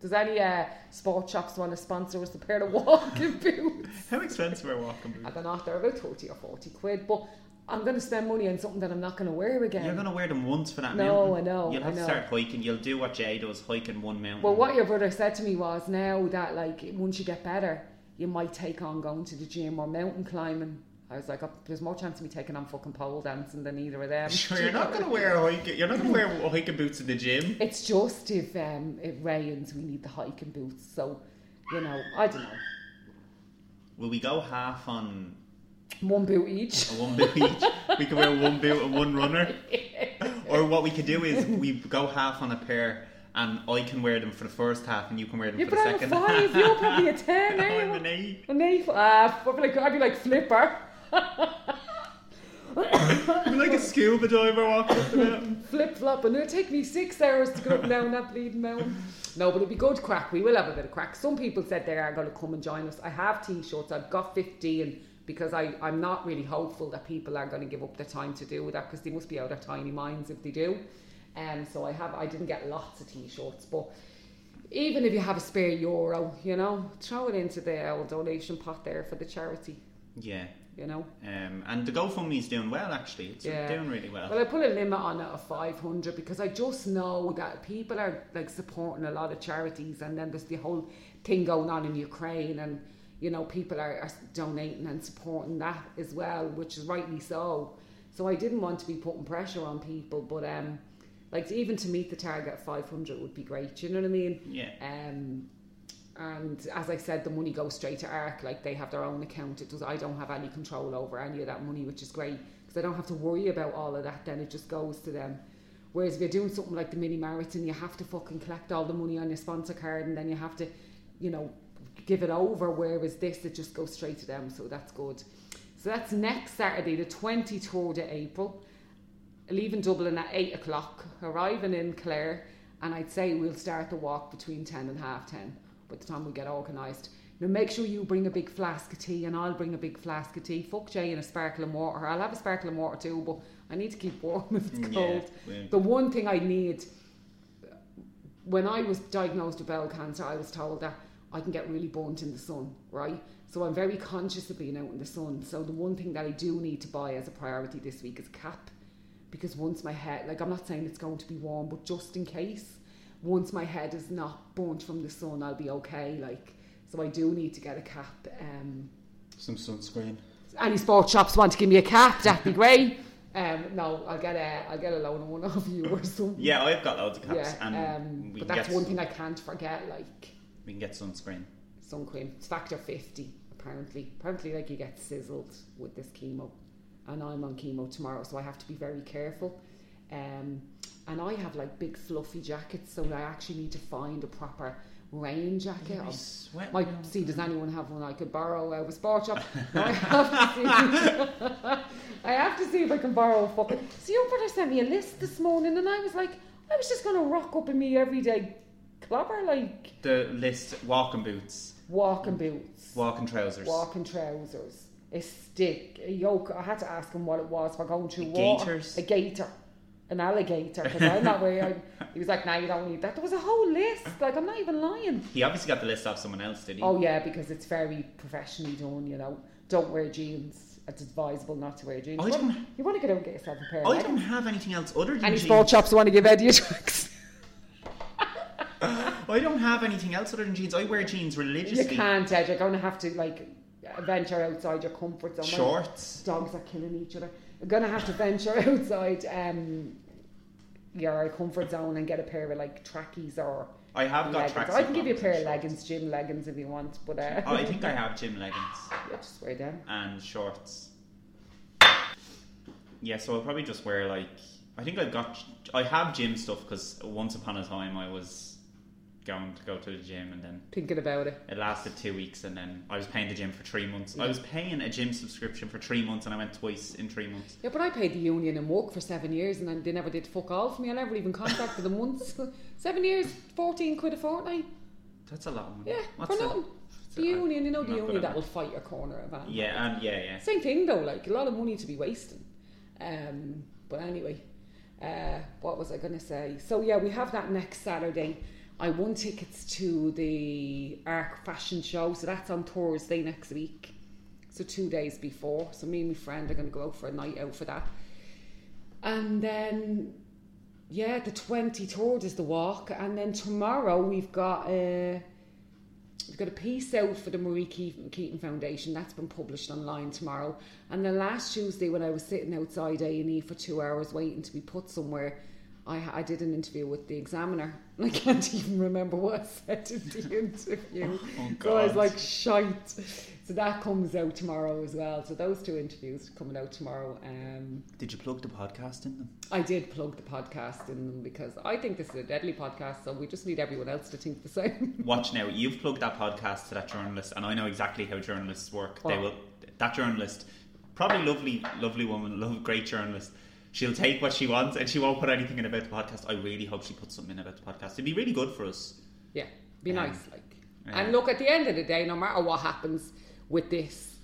Does any uh, sport shops want to sponsor us a pair of walking boots? How expensive are walking boots? I don't know, they're about 30 or 40 quid, but I'm going to spend money on something that I'm not going to wear again. You're going to wear them once for that No, mountain. I know, You'll have to start hiking. You'll do what Jay does, hiking one mountain. Well, what your brother said to me was now that like once you get better, you might take on going to the gym or mountain climbing. I was like, oh, there's more chance of me taking on fucking pole dancing than either of them. Sure, you're not going to wear hiking. You're not going to wear hiking boots in the gym. It's just if um, it rains, we need the hiking boots. So, you know, I don't know, Will we go half on one boot each. one boot each? we can wear one boot and one runner. Or what we could do is we go half on a pair, and I can wear them for the first half, and you can wear them Yeah, for but the I'm a second five. half. You're probably a ten. Are I'm you? an eight. An eight. Ah, I'd be like, I'd be like Flipper. I'm like a scuba diver walking up the mountain. flip flopping. It'll take me six hours to go up and down that bleeding mountain. No, but it'll be good crack. We will have a bit of crack. Some people said they are going to come and join us. I have t-shirts. I've got 15 because I, I'm not really hopeful that people are going to give up their time to do that because they must be out of tiny minds if they do. And so I have. I didn't get lots of t-shirts, but even if you have a spare euro, you know, throw it into the old donation pot there for the charity. Yeah. You know. Um, and the GoFundMe is doing well, actually. It's Yeah. doing really well. Well, I put a limit on it of 500 because I just know that people are like supporting a lot of charities, and then there's the whole thing going on in Ukraine, and you know, people are, are donating and supporting that as well, which is rightly so. So I didn't want to be putting pressure on people, but um, like even to meet the target of 500 would be great. You know what I mean? yeah. Um, and as I said, the money goes straight to ARC. Like they have their own account. It does. I don't have any control over any of that money, which is great because I don't have to worry about all of that. Then it just goes to them. Whereas if you're doing something like the mini marathon, you have to fucking collect all the money on your sponsor card, and then you have to, you know, give it over. Whereas this, it just goes straight to them. So that's good. So that's next Saturday, the 23rd of April. Leaving Dublin at 8 o'clock, arriving in Clare, and I'd say we'll start the walk between 10 and half 10 by the time we get organised. Now make sure you bring a big flask of tea and I'll bring a big flask of tea. Fuck Jay and a sparkling water. I'll have a sparkling water too, but I need to keep warm if it's mm, Yeah, cold. well- The one thing I need when I was diagnosed with bowel cancer, I was told that I can get really burnt in the sun, right? So I'm very conscious of being out in the sun. So the one thing that I do need to buy as a priority this week is a cap. Because once my head, like I'm not saying it's going to be warm, but just in case, once my head is not burnt from the sun, I'll be okay. Like, so I do need to get a cap. Um, Some sunscreen. any sports shops want to give me a cap, that'd be great. Um, no, I'll get a, I'll get a loan of one of you or something. Yeah, I've got loads of caps. Yeah, and um, but that's one thing I can't forget. Like We can get sunscreen. sun cream, it's factor fifty. Apparently, apparently, like you get sizzled with this chemo, and I'm on chemo tomorrow, so I have to be very careful. Um, and I have like big fluffy jackets, so I actually need to find a proper rain jacket. I'll- might see, does anyone have one I could borrow out of a sport shop? I have to see. I have to see if I can borrow a fucking. So your brother sent me a list this morning, and I was like, I was just going to rock up in me everyday clobber, like The list: walking boots, walking boots, walking trousers, walking trousers, a stick, a yoke. I had to ask him what it was for going through A water. gaiters? A gator. An alligator, because I'm not wearing. He was like, "No, you don't need that." There was a whole list. Like, I'm not even lying. He obviously got the list off someone else, did he? Oh yeah, because it's very professionally done. You know, don't wear jeans. It's advisable not to wear jeans. I you, want, don't- you want to get out and get yourself a pair. I don't have anything else other than jeans. Any sport shops want to give Eddie a tricks? I don't have anything else other than jeans. I wear jeans religiously. you can't, Ed. You're going to have to like venture outside your comfort zone. Shorts. Dogs are killing each other. Going to have to venture outside um, your comfort zone and get a pair of like trackies or I have got leggings. I can give you a pair of leggings, gym leggings if you want. But uh, Oh, I think I have gym leggings yeah, just wear them. and shorts. Yeah, so I'll probably just wear like I think I've got I have gym stuff because once upon a time I was going to go to the gym and then Thinking about it. it lasted two weeks and then I was paying the gym for three months. I was paying a gym subscription for three months and I went twice in three months. Yeah, but I paid the union and work for seven years and then they never did fuck all for me. I never even contacted them once. seven years, 14 quid a fortnight. That's a lot of money. Yeah, What's for nothing. The union, you know, the union that will fight your corner of. Yeah, and yeah, yeah. Same thing though, like a lot of money to be wasting. Um, but anyway, uh, what was I going to say? So yeah, we have that next Saturday. I won tickets to the Arc Fashion Show, so that's on Thursday next week. So two days before. So me and my friend are going to go out for a night out for that. And then, yeah, the twenty third is the walk, and then tomorrow we've got a. We've got a piece out for the Marie Keating, Foundation. That's been published online tomorrow. And then last Tuesday, when I was sitting outside A and E for two hours waiting to be put somewhere, I, I did an interview with the examiner. I can't even remember what I said in the interview. Oh, so I was like, shite. So that comes out tomorrow as well. So those two interviews are coming out tomorrow. Um, Did you plug the podcast in them? I did plug the podcast in them because I think this is a deadly podcast. So we just need everyone else to think the same. Watch now. You've plugged that podcast to that journalist, and I know exactly how journalists work. They will. That journalist, probably lovely, lovely woman, love, great journalist. She'll take what she wants, and she won't put anything in about the podcast. I really hope she puts something in about the podcast. It'd be really good for us. Yeah, be Um, nice. Like, yeah. and look, at the end of the day, no matter what happens with this,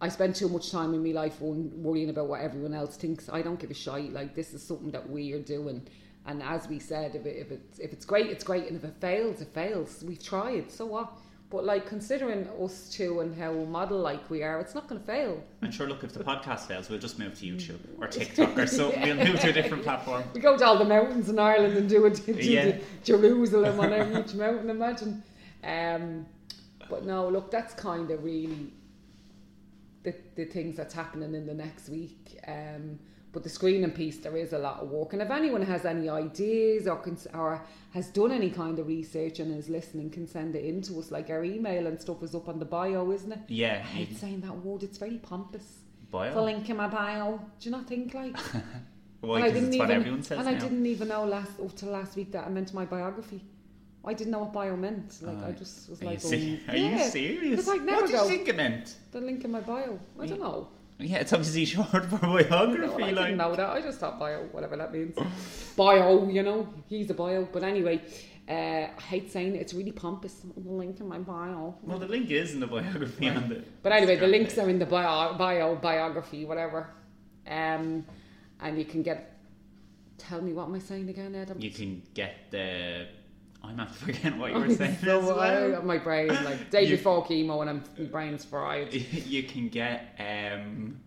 I spend too much time in my life worrying about what everyone else thinks. I don't give a shite. Like, this is something that we are doing. And as we said, if, it, if it's if it's great, it's great, and if it fails, it fails. We've tried, so what? But like considering us two and how model like we are, it's not going to fail. And sure, look, if the podcast fails, we'll just move to YouTube or TikTok or something. We'll move to a different platform. We go to all the mountains in Ireland and do it. Do Yeah. Jerusalem on every each mountain. Imagine. Um, but no, look, that's kind of really the the things that's happening in the next week. Um, but the screening piece, there is a lot of work. And if anyone has any ideas or cons- or has done any kind of research and is listening, can send it in to us. Like our email and stuff is up on the bio, isn't it? Yeah, I hate saying that word. It's very pompous. bio. The link in my bio. Do you not think like? Why? And I Because didn't it's what even, everyone says and I didn't even know last up to last week that I meant my biography. I didn't know what bio meant. Like I Uh, just was like, se- oh, are you serious? I never what do you think it meant? the link in my bio. I don't know. Yeah, it's obviously short for No, biography. I like, didn't know that. I just thought bio, whatever that means. bio, you know, he's a bio. But anyway, uh, I hate saying it. It's really pompous. The link in my bio. well, the link is in the biography on the. But anyway, the links page. are in the bio, bio biography, whatever. Um, and you can get. Tell me what am I saying again, Adam? You can get the. I'm not forgetting what you were saying so- well. My brain, like day You- before chemo, and I'm, my brain's fried. you can get. um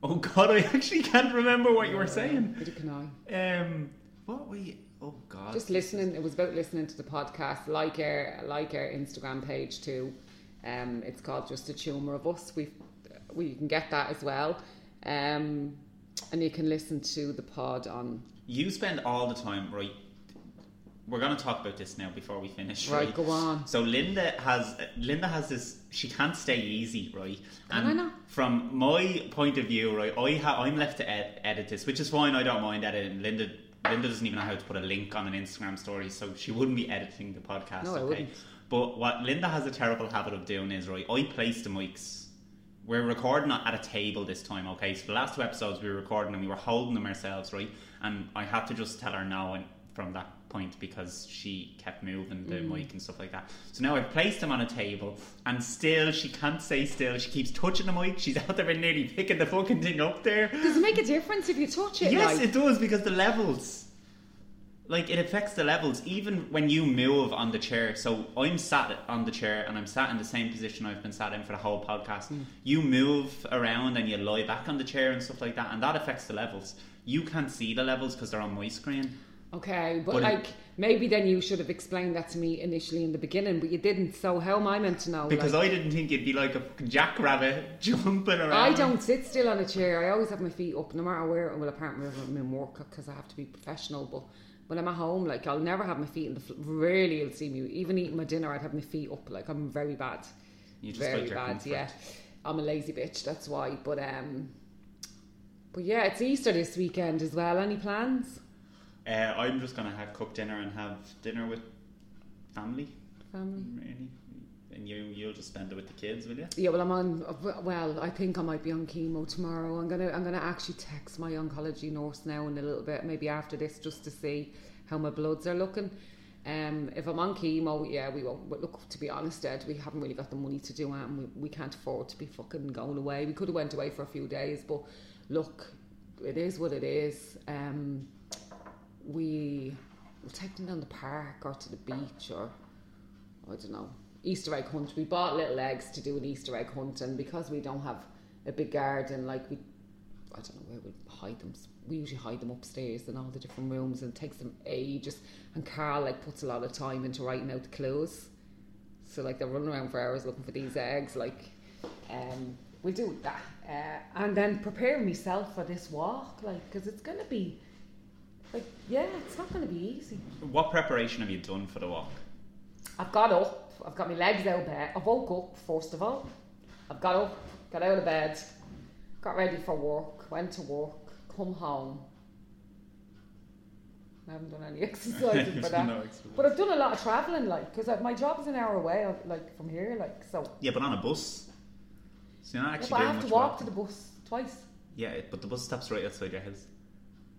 Oh God, I actually can't remember what you were saying. Neither can I. Um, what were you? Oh God. Just listening. It was about listening to the podcast. Like our like our Instagram page too. Um, it's called Just a Tumour of Us. We we can get that as well. Um, and you can listen to the pod on. You spend all the time, right? We're going to talk about this now before we finish, Right, right? go on. So Linda has Linda has this. She can't stay easy, right? Can I not? From my point of view, right, I ha- I'm left to ed- edit this, which is fine. I don't mind editing. Linda Linda doesn't even know how to put a link on an Instagram story, so she wouldn't be editing the podcast. No, I wouldn't. But what Linda has a terrible habit of doing is right. I place the mics. We're recording at a table this time, okay? So the last two episodes we were recording and we were holding them ourselves, right? And I had to just tell her no and from that point because she kept moving the Mm. mic and stuff like that. So now I've placed him on a table and still she can't stay still. She keeps touching the mic. She's out there and nearly picking the fucking thing up there. Does it make a difference if you touch it? Yes, like? it does because the levels. Like it affects the levels even when you move on the chair. So I'm sat on the chair and I'm sat in the same position I've been sat in for the whole podcast. Hmm. You move around and you lie back on the chair and stuff like that, and that affects the levels. You can't see the levels because they're on my screen. Okay, but, But it- like maybe then you should have explained that to me initially in the beginning, but you didn't. So how am I meant to know? Because like, I didn't think you'd be like a jackrabbit jumping around. I don't sit still on a chair. I always have my feet up, no matter where. Well, when I'm in work because I have to be professional. But when I'm at home, like I'll never have my feet in the. Rarely you'll see me. Even eating my dinner, I'd have my feet up. Like I'm very bad. You just very like your bad. comfort. Yeah, I'm a lazy bitch. That's why. But um, but yeah, it's Easter this weekend as well. Any plans? Uh, I'm just gonna have cook dinner and have dinner with family. Family. Really, and you you'll just spend it with the kids, will you? Yeah, well, I'm on. Well, I think I might be on chemo tomorrow. I'm gonna, I'm gonna actually text my oncology nurse now in a little bit, maybe after this, just to see how my bloods are looking. Um, if I'm on chemo, yeah, we won't. But look, to be honest, Ed, we haven't really got the money to do it, and we, we can't afford to be fucking going away. We could have went away for a few days, but look, it is what it is. Um, we we'll take them down the park or to the beach or I don't know Easter egg hunt. We bought little eggs to do an Easter egg hunt, and because we don't have a big garden, like we, I don't know where we hide them. We usually hide them upstairs in all the different rooms, and it takes them ages. And Carl like puts a lot of time into writing out the clues, so like they're running around for hours looking for these eggs. Like, um, we do that, uh, and then prepare myself for this walk, like because it's gonna be, like, yeah, it's not gonna be easy. What preparation have you done for the walk? I've got up. I've got my legs out bed. I woke up first of all. I've got up, got out of bed, got ready for work, went to work, come home. I haven't done any exercising for that. No exercise. But I've done a lot of travelling, like, because my job is an hour away, uh, like, from here, like, so. Yeah, but on a bus. So you're not Yeah, actually but I have to walk walking. to the bus twice. Yeah, but the bus stops right outside your house.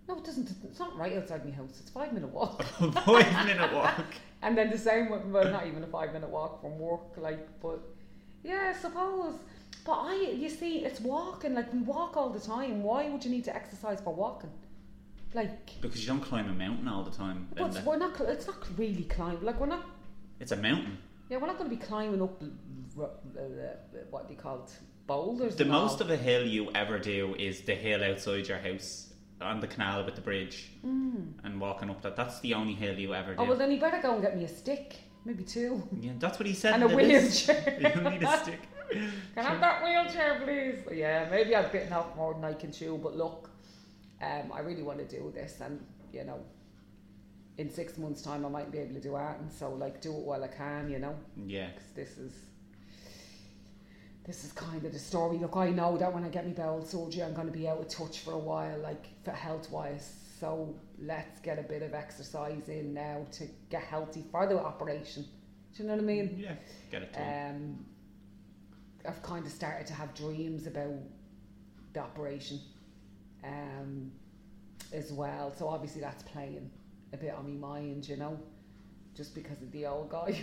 No, it doesn't. It's not right outside my house. It's five minute walk. Five minute walk. And then the same with, well, not even a five minute walk from work, like, but yeah, I suppose. But I, you see, it's walking, like, we walk all the time. Why would you need to exercise for walking? Like, Because you don't climb a mountain all the time. but we're not, it's not really climbing, like, we're not, It's a mountain. yeah, we're not going to be climbing up, uh, what do you call it, boulders. The and all. most of a hill you ever do is the hill outside your house on the canal with the bridge and walking up that. That's the only hill you ever do. Mm. Oh, well, then you better go and get me a stick, maybe two. yeah, that's what he said. And a in the list. wheelchair. you need a stick. Can I have that wheelchair, please? Yeah, maybe I've bitten off more than I can chew, but look, um, I really want to do this, and you know, in six months' time, I might be able to do art, and so like do it while I can, you know, Yeah. Because this is this is kind of the story. Look, I know that when I get my bowel surgery, I'm going to be out of touch for a while, like for health wise. So let's get a bit of exercise in now to get healthy for the operation. Do you know what I mean? Yeah. Get it done. um, I've kind of started to have dreams about the operation um, as well. So obviously that's playing a bit on my mind, you know, just because of the old guy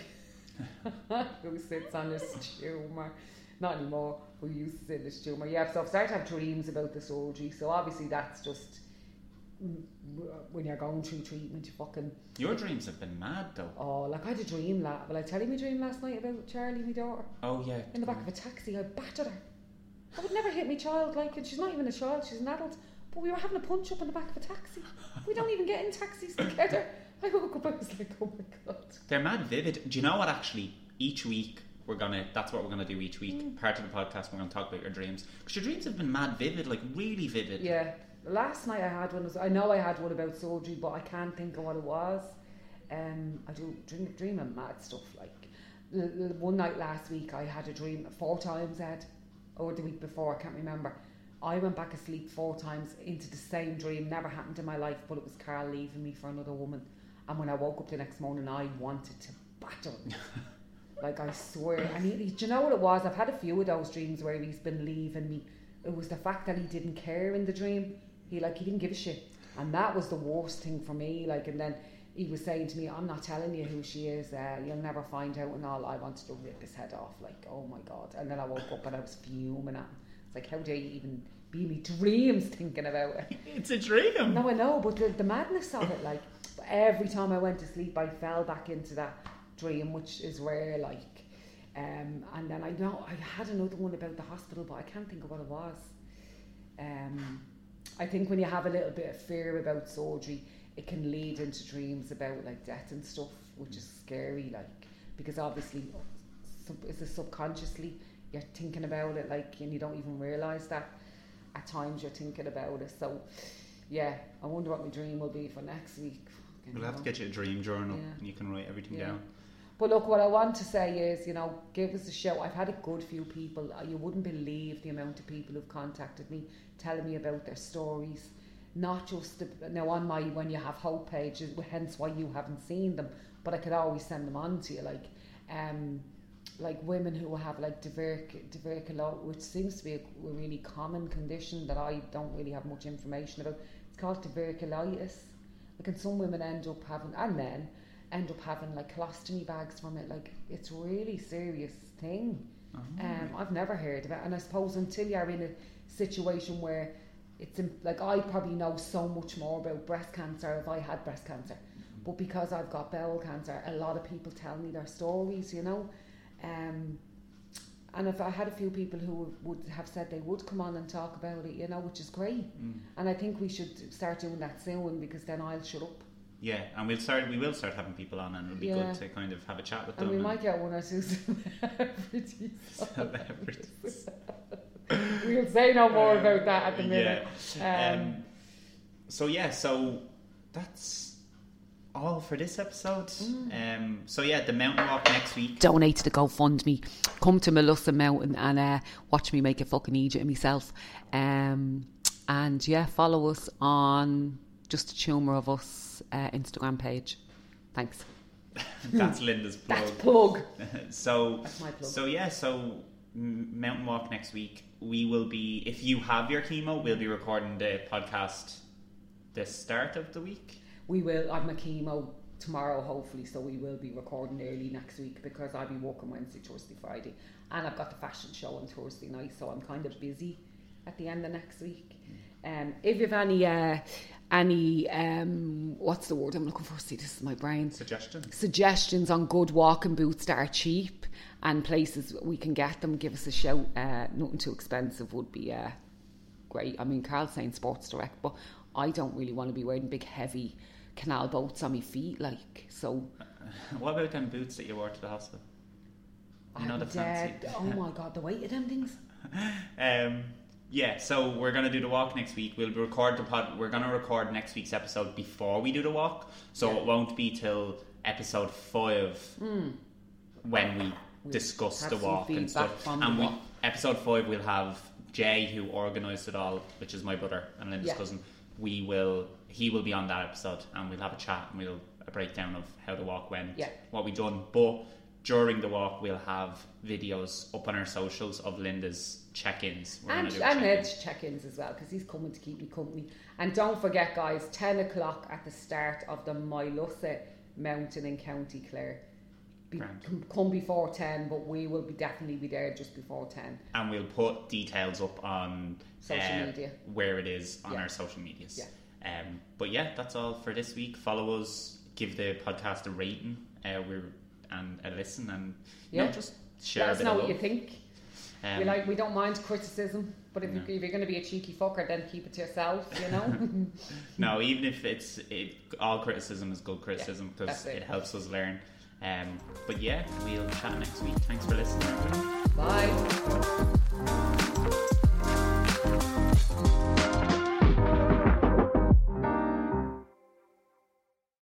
who sits on his tumour. Not anymore, who used to sit in his tumour. Yeah, so I've started to have dreams about the surgery. So obviously that's just when you're going through treatment, you fucking Your dreams have been mad though. oh, like I had a dream. La- Will I tell you my dream last night about Charlie, my daughter? Oh yeah. in the back of a taxi. I battered her. I would never hit my child like and she's not even a child, she's an adult. But we were having a punch up in the back of a taxi. We don't even get in taxis together. I woke up, I was like, oh my god. They're mad vivid. Do you know what? Actually, each week we're gonna. That's what we're gonna do each week. Mm. Part of the podcast, we're gonna talk about your dreams because your dreams have been mad vivid, like really vivid. Yeah. Last night I had one. was- I know I had one about surgery, but I can't think of what it was. Um, I do dream, dream of mad stuff. Like one night last week, I had a dream four times. Ed, or the week before, I can't remember. I went back asleep four times into the same dream. Never happened in my life, but it was Carl leaving me for another woman. And when I woke up the next morning, I wanted to batter him. like I swear. And he, he- do you know what it was? I've had a few of those dreams where he's been leaving me. It was the fact that he didn't care in the dream. He like he didn't give a shit, and that was the worst thing for me. Like, and then he was saying to me, "I'm not telling you who she is. Uh, you'll never find out." And all I wanted to rip his head off. Like, oh my god! And then I woke up and I was fuming at him. It's like, how dare you even be me dreams thinking about it? It's a dream. No, I know, but the, the madness of it, like, every time I went to sleep, I fell back into that dream, which is rare, like. Um, and then I know I had another one about the hospital, but I can't think of what it was. Um, I think when you have a little bit of fear about surgery, it can lead into dreams about like death and stuff, which is scary, like because obviously sub, it's a subconsciously you're thinking about it, like, and you don't even realize that at times you're thinking about it. So, yeah, I wonder what my dream will be for next week. We'll have to get you a dream journal, Yeah. and you can write everything Yeah. down. But look, what I want to say is, you know, give us a show. I've had a good few people. You wouldn't believe the amount of people who've contacted me, telling me about their stories. Not just the, now on my when you have hope pages, hence why you haven't seen them. But I could always send them on to you, like, um, like women who have like diverc- diverculo, which seems to be a, a really common condition that I don't really have much information about. It's called diverculitis. Like, and some women end up having, and men end up having like colostomy bags from it. Like it's really serious thing. Um, I've never heard of it, and I suppose until you're in a situation where it's in, like I probably know so much more about breast cancer if I had breast cancer, but because I've got bowel cancer, a lot of people tell me their stories, you know. Um, and if I had a few people who would have said they would come on and talk about it, you know, which is great. Mm. And I think we should start doing that soon because then I'll shut up. Yeah, and we'll start. We will start having people on, and it'll be Yeah. good to kind of have a chat with And them. we might get one or two celebrities. celebrities. we'll say no more about that at the Yeah. minute. Um, Um, so yeah, so that's all for this episode. Mm. Um, so yeah, the mountain walk next week. donate to the GoFundMe. Come to Moylussa Mountain and uh, watch me make a fucking Egypt myself. Um, and yeah, follow us on Just a Tumour of Us uh, Instagram page. Thanks. That's Linda's plug. That's plug. so That's my plug. so yeah, so mountain walk next week. We will be if you have your chemo, we'll be recording the podcast the start of the week. We will. I'm a chemo tomorrow, hopefully, so we will be recording early next week because I'll be working Wednesday, Thursday, Friday, and I've got the fashion show on Thursday night, so I'm kind of busy at the end of next week. Um, if you've any, uh, any, um, what's the word I'm looking for? See, this is my brain. Suggestion. Suggestions on good walking boots that are cheap and places we can get them, give us a shout. Uh, nothing too expensive would be uh, great. I mean, Carl's saying Sports Direct, but I don't really want to be wearing big, heavy canal boats on my feet. Like, so What about them boots that you wore to the hospital? You know the fancy. Oh my god, the weight of them things. Um, yeah, so we're gonna do the walk next week. We'll record the pod. We're gonna record next week's episode before we do the walk, so Yeah. it won't be till episode five when we discuss the walk and stuff. And we walk. episode five we'll have Jay who organised it all, which is my brother and Linda's Yeah. cousin. We will. He will be on that episode, and we'll have a chat and we'll a breakdown of how the walk went, Yeah. what we done. But during the walk, we'll have videos up on our socials of Linda's check-ins. We're And, and check-ins. Ed's check ins as well because he's coming to keep me company. And don't forget, guys, 10 o'clock at the start of the Moylussa Mountain in County Clare. Be, come, before 10, but we will be definitely be there just before 10. and we'll put details up on Social uh, media. where it is on Yeah. our social medias. Yeah. Um, but yeah, that's all for this week. Follow us, give the podcast a rating, uh, we're and a listen, and you know, Yeah. just share Let a us bit know what you think. Um, we like we don't mind criticism, but if, No. you, if you're going to be a cheeky fucker, then keep it to yourself, you know? no, even if it's it, all criticism is good criticism because that's it. it helps us learn. Um, but yeah, we'll chat next week. Thanks for listening. Bye.